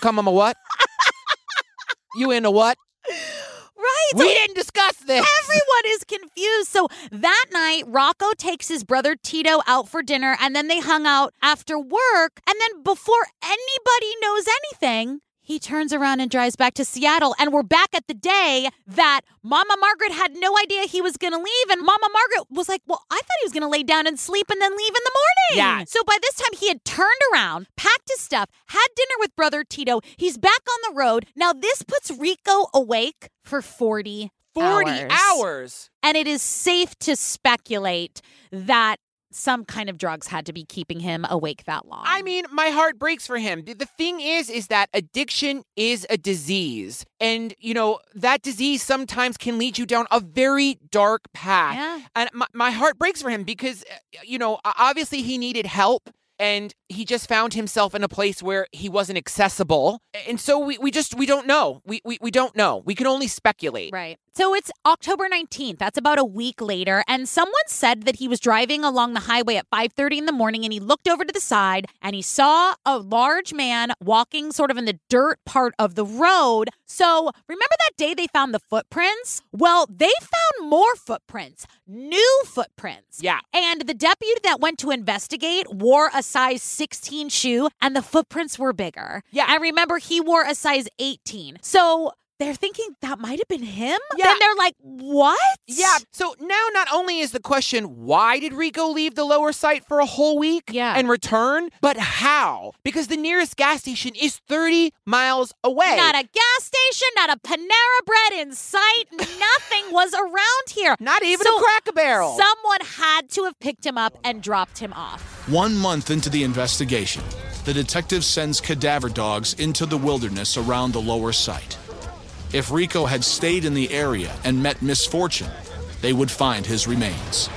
come on, a what? you in a what? We didn't discuss this." Everyone is confused. So that night, Rocco takes his brother Tito out for dinner, and then they hung out after work. And then before anybody knows anything, he turns around and drives back to Seattle. And we're back at the day that Mama Margaret had no idea he was going to leave. And Mama Margaret was like, Well, I thought he was going to lay down and sleep and then leave in the morning. Yeah. So by this time, he had turned around, packed his stuff, had dinner with brother Tito. He's back on the road. Now, this puts Rico awake for 40 Forty hours. hours. And it is safe to speculate that some kind of drugs had to be keeping him awake that long. I mean, my heart breaks for him. The thing is, is that addiction is a disease. And, you know, that disease sometimes can lead you down a very dark path. Yeah. And my, my heart breaks for him because, uh, you know, obviously he needed help and he just found himself in a place where he wasn't accessible and so we, we just we don't know we, we we don't know we can only speculate Right. So it's October 19th. That's about a week later, and someone said that he was driving along the highway at 5:30 in the morning and he looked over to the side and he saw a large man walking sort of in the dirt part of the road. So, remember that day they found the footprints? Well, they found more footprints, new footprints. Yeah. And the deputy that went to investigate wore a size 16 shoe and the footprints were bigger. Yeah. And remember he wore a size 18. So, they're thinking that might have been him. Yeah. Then they're like, what? yeah so now not only is the question why did rico leave the lower site for a whole week Yeah. and return but how because the nearest gas station is 30 miles away Not a gas station, not a Panera Bread in sight. Nothing was around here. not even So a Cracker Barrel Someone had to have picked him up and dropped him off. One month into the investigation, the detective sends cadaver dogs into the wilderness around the lower site. If Rico had stayed in the area and met misfortune, they would find his remains.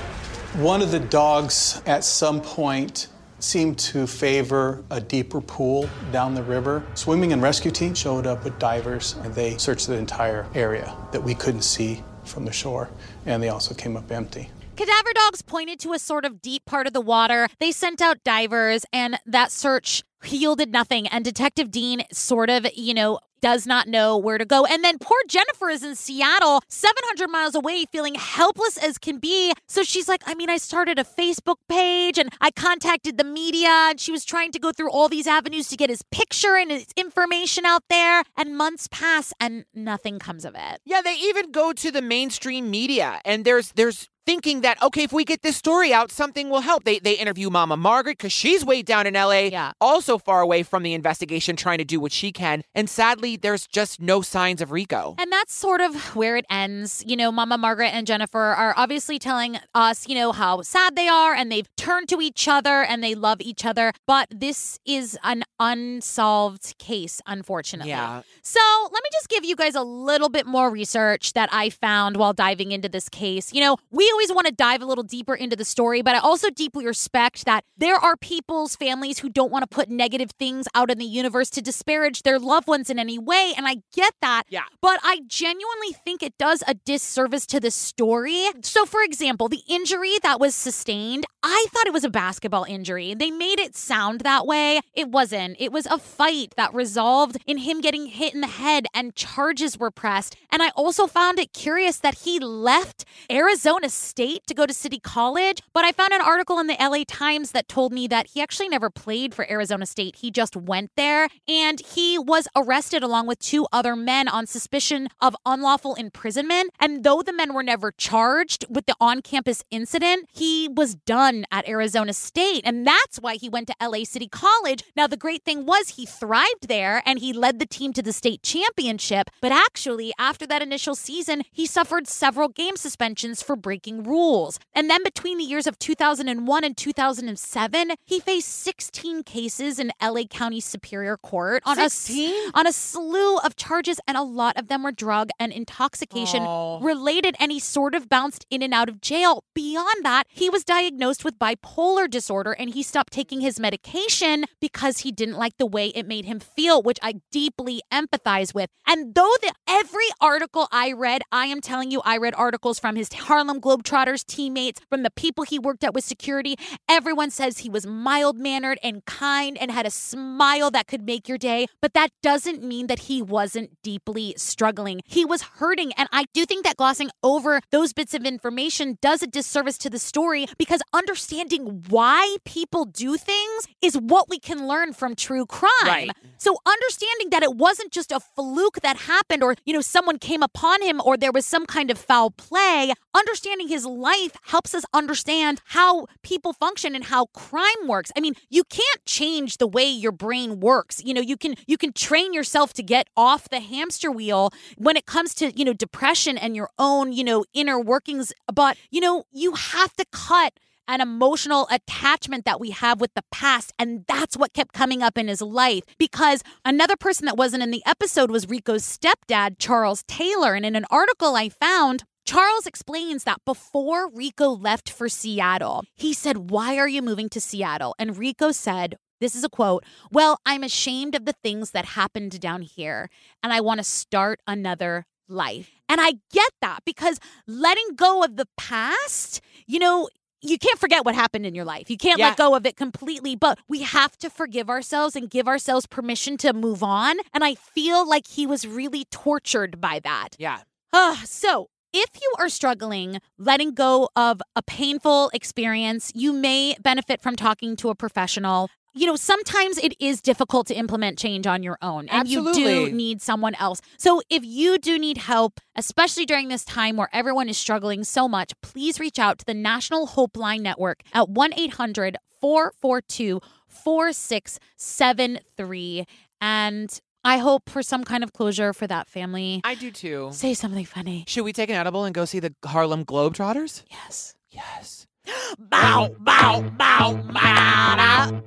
One of the dogs at some point seemed to favor a deeper pool down the river. Swimming and rescue team showed up with divers and they searched the entire area that we couldn't see from the shore, and they also came up empty. Cadaver dogs pointed to a sort of deep part of the water. They sent out divers, and that search yielded nothing. And Detective Dean sort of, you know, does not know where to go. And then poor Jennifer is in Seattle, 700 miles away, feeling helpless as can be. So she's like, I mean, I started a Facebook page and I contacted the media, and she was trying to go through all these avenues to get his picture and his information out there. And months pass, and nothing comes of it. Yeah, they even go to the mainstream media and there's there's thinking that okay, if we get this story out, something will help. They they interview Mama Margaret cuz she's way down in LA, Yeah. also far away from the investigation trying to do what she can. And sadly, there's just no signs of Rico. And that's sort of where it ends. You know, Mama Margaret and Jennifer are obviously telling us, you know, how sad they are and they've turned to each other and they love each other. But this is an unsolved case, unfortunately. Yeah. So let me just give you guys a little bit more research that I found while diving into this case. You know, we always want to dive a little deeper into the story, but I also deeply respect that there are people's families who don't want to put negative things out in the universe to disparage their loved ones in any way. And I get that. Yeah. But I genuinely think it does a disservice to the story. So, for example, the injury that was sustained, I thought it was a basketball injury. They made it sound that way. It wasn't. It was a fight that resolved in him getting hit in the head and charges were pressed. And I also found it curious that he left Arizona State to go to City College. But I found an article in the LA Times that told me that he actually never played for Arizona State. He just went there and he was arrested along with two other men on suspicion of unlawful imprisonment. And though the men were never charged with the on campus incident, he was done at Arizona State. And that's why he went to LA City College. Now, the great thing was he thrived there and he led the team to the state championship. But actually, after that initial season, he suffered several game suspensions for breaking rules. And then between the years of 2001 and 2007, he faced 16 cases in LA County Superior Court on a s- 16? on a slew of charges, and a lot of them were drug and intoxication Oh. related, and he sort of bounced in and out of jail. Beyond that, he was diagnosed with bipolar disorder and he stopped taking his medication because he didn't like the way it made him feel, which I deeply empathize with. And though the every article I read, I am telling you, I read articles from his Harlem Globetrotters teammates, from the people he worked at with security. Everyone says he was mild mannered and kind and had a smile that could make your day. But that doesn't mean that he wasn't deeply struggling. He was hurting. And I do think that glossing over those bits of information does a disservice to the story because understanding why people do things is what we can learn from true crime. Right. So understanding that it wasn't just a fluke that happened or, you know, someone came upon him or there was some kind of foul play, understanding his life helps us understand how people function and how crime works. I mean, you can't change the way your brain works. You know, you can you can train yourself to get off the hamster wheel when it comes to, you know, depression and your own, you know, inner workings, but you know, you have to cut an emotional attachment that we have with the past. And that's what kept coming up in his life. Because another person that wasn't in the episode was Rico's stepdad, Charles Taylor. And in an article I found, Charles explains that before Rico left for Seattle, he said, Why are you moving to Seattle? And Rico said, this is a quote. Well, I'm ashamed of the things that happened down here, and I want to start another life. And I get that because letting go of the past, you know, you can't forget what happened in your life. You can't Yeah. let go of it completely, but we have to forgive ourselves and give ourselves permission to move on. And I feel like he was really tortured by that. Yeah. Uh, so, if you are struggling letting go of a painful experience, you may benefit from talking to a professional. You know, sometimes it is difficult to implement change on your own, and you do need someone else. So, if you do need help, especially during this time where everyone is struggling so much, please reach out to the National Hope Line Network at 1 800 442 4673. And I hope for some kind of closure for that family. I do too. Say something funny. Should we take an edible and go see the Harlem Globetrotters? Yes. Yes. Bow, bow, bow, bow.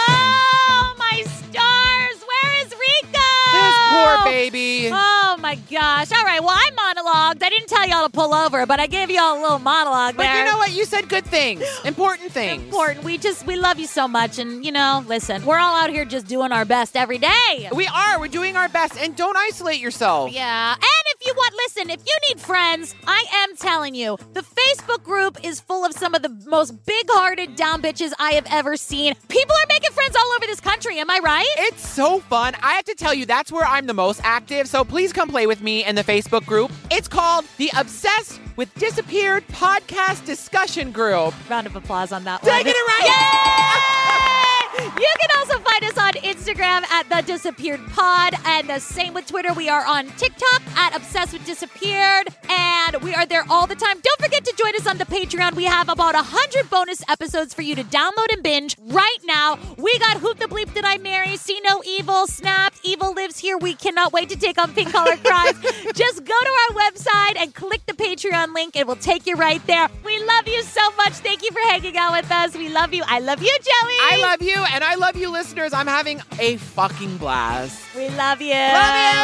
Oh, my stars. Where is Rico? This poor baby. Oh my gosh. All right. Well, I I didn't tell y'all to pull over, but I gave y'all a little monologue But there. you know what? You said good things, important things. Important. We just we love you so much, and you know, listen, we're all out here just doing our best every day. We are. We're doing our best, and don't isolate yourself. Yeah. And if you want, listen, if you need friends, I am telling you, the Facebook group is full of some of the most big hearted down bitches I have ever seen. People are making friends all over this country. Am I right? It's so fun. I have to tell you, that's where I'm the most active. So please come play with me in the Facebook group. It's called the Obsessed with Disappeared Podcast Discussion Group. Round of applause on that one. get it right? Yay! You can also find us on Instagram at The Disappeared Pod, and the same with Twitter. We are on TikTok at Obsessed with Disappeared, and we are there all the time. Don't forget to join us on the Patreon. We have about 100 bonus episodes for you to download and binge right now. We got Who the Bleep Did I Marry? See No Evil, Snapped, Evil Lives Here. We cannot wait to take on Pink Collar Crimes. Just go to our website and click the Patreon link. It will take you right there. We love you so much. Thank you for hanging out with us. We love you. I love you, Joey. I love you, and I love you, listeners. I'm having a fucking blast. We love you. Love you.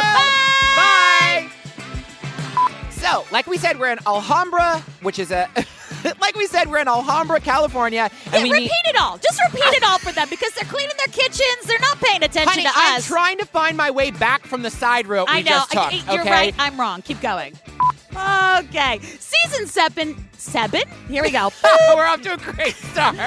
Bye. Bye. So, like we said, we're in Alhambra, which is a. like we said, we're in Alhambra, California, and Yeah, we repeat it all. Just repeat it all for them because they're cleaning their kitchens. They're not paying attention Honey, to I'm us. trying to find my way back from the side road we I know. just took. I- you're okay? right. I'm wrong. Keep going. Okay. Season seven. Seven? Here we go. we're off to a great start.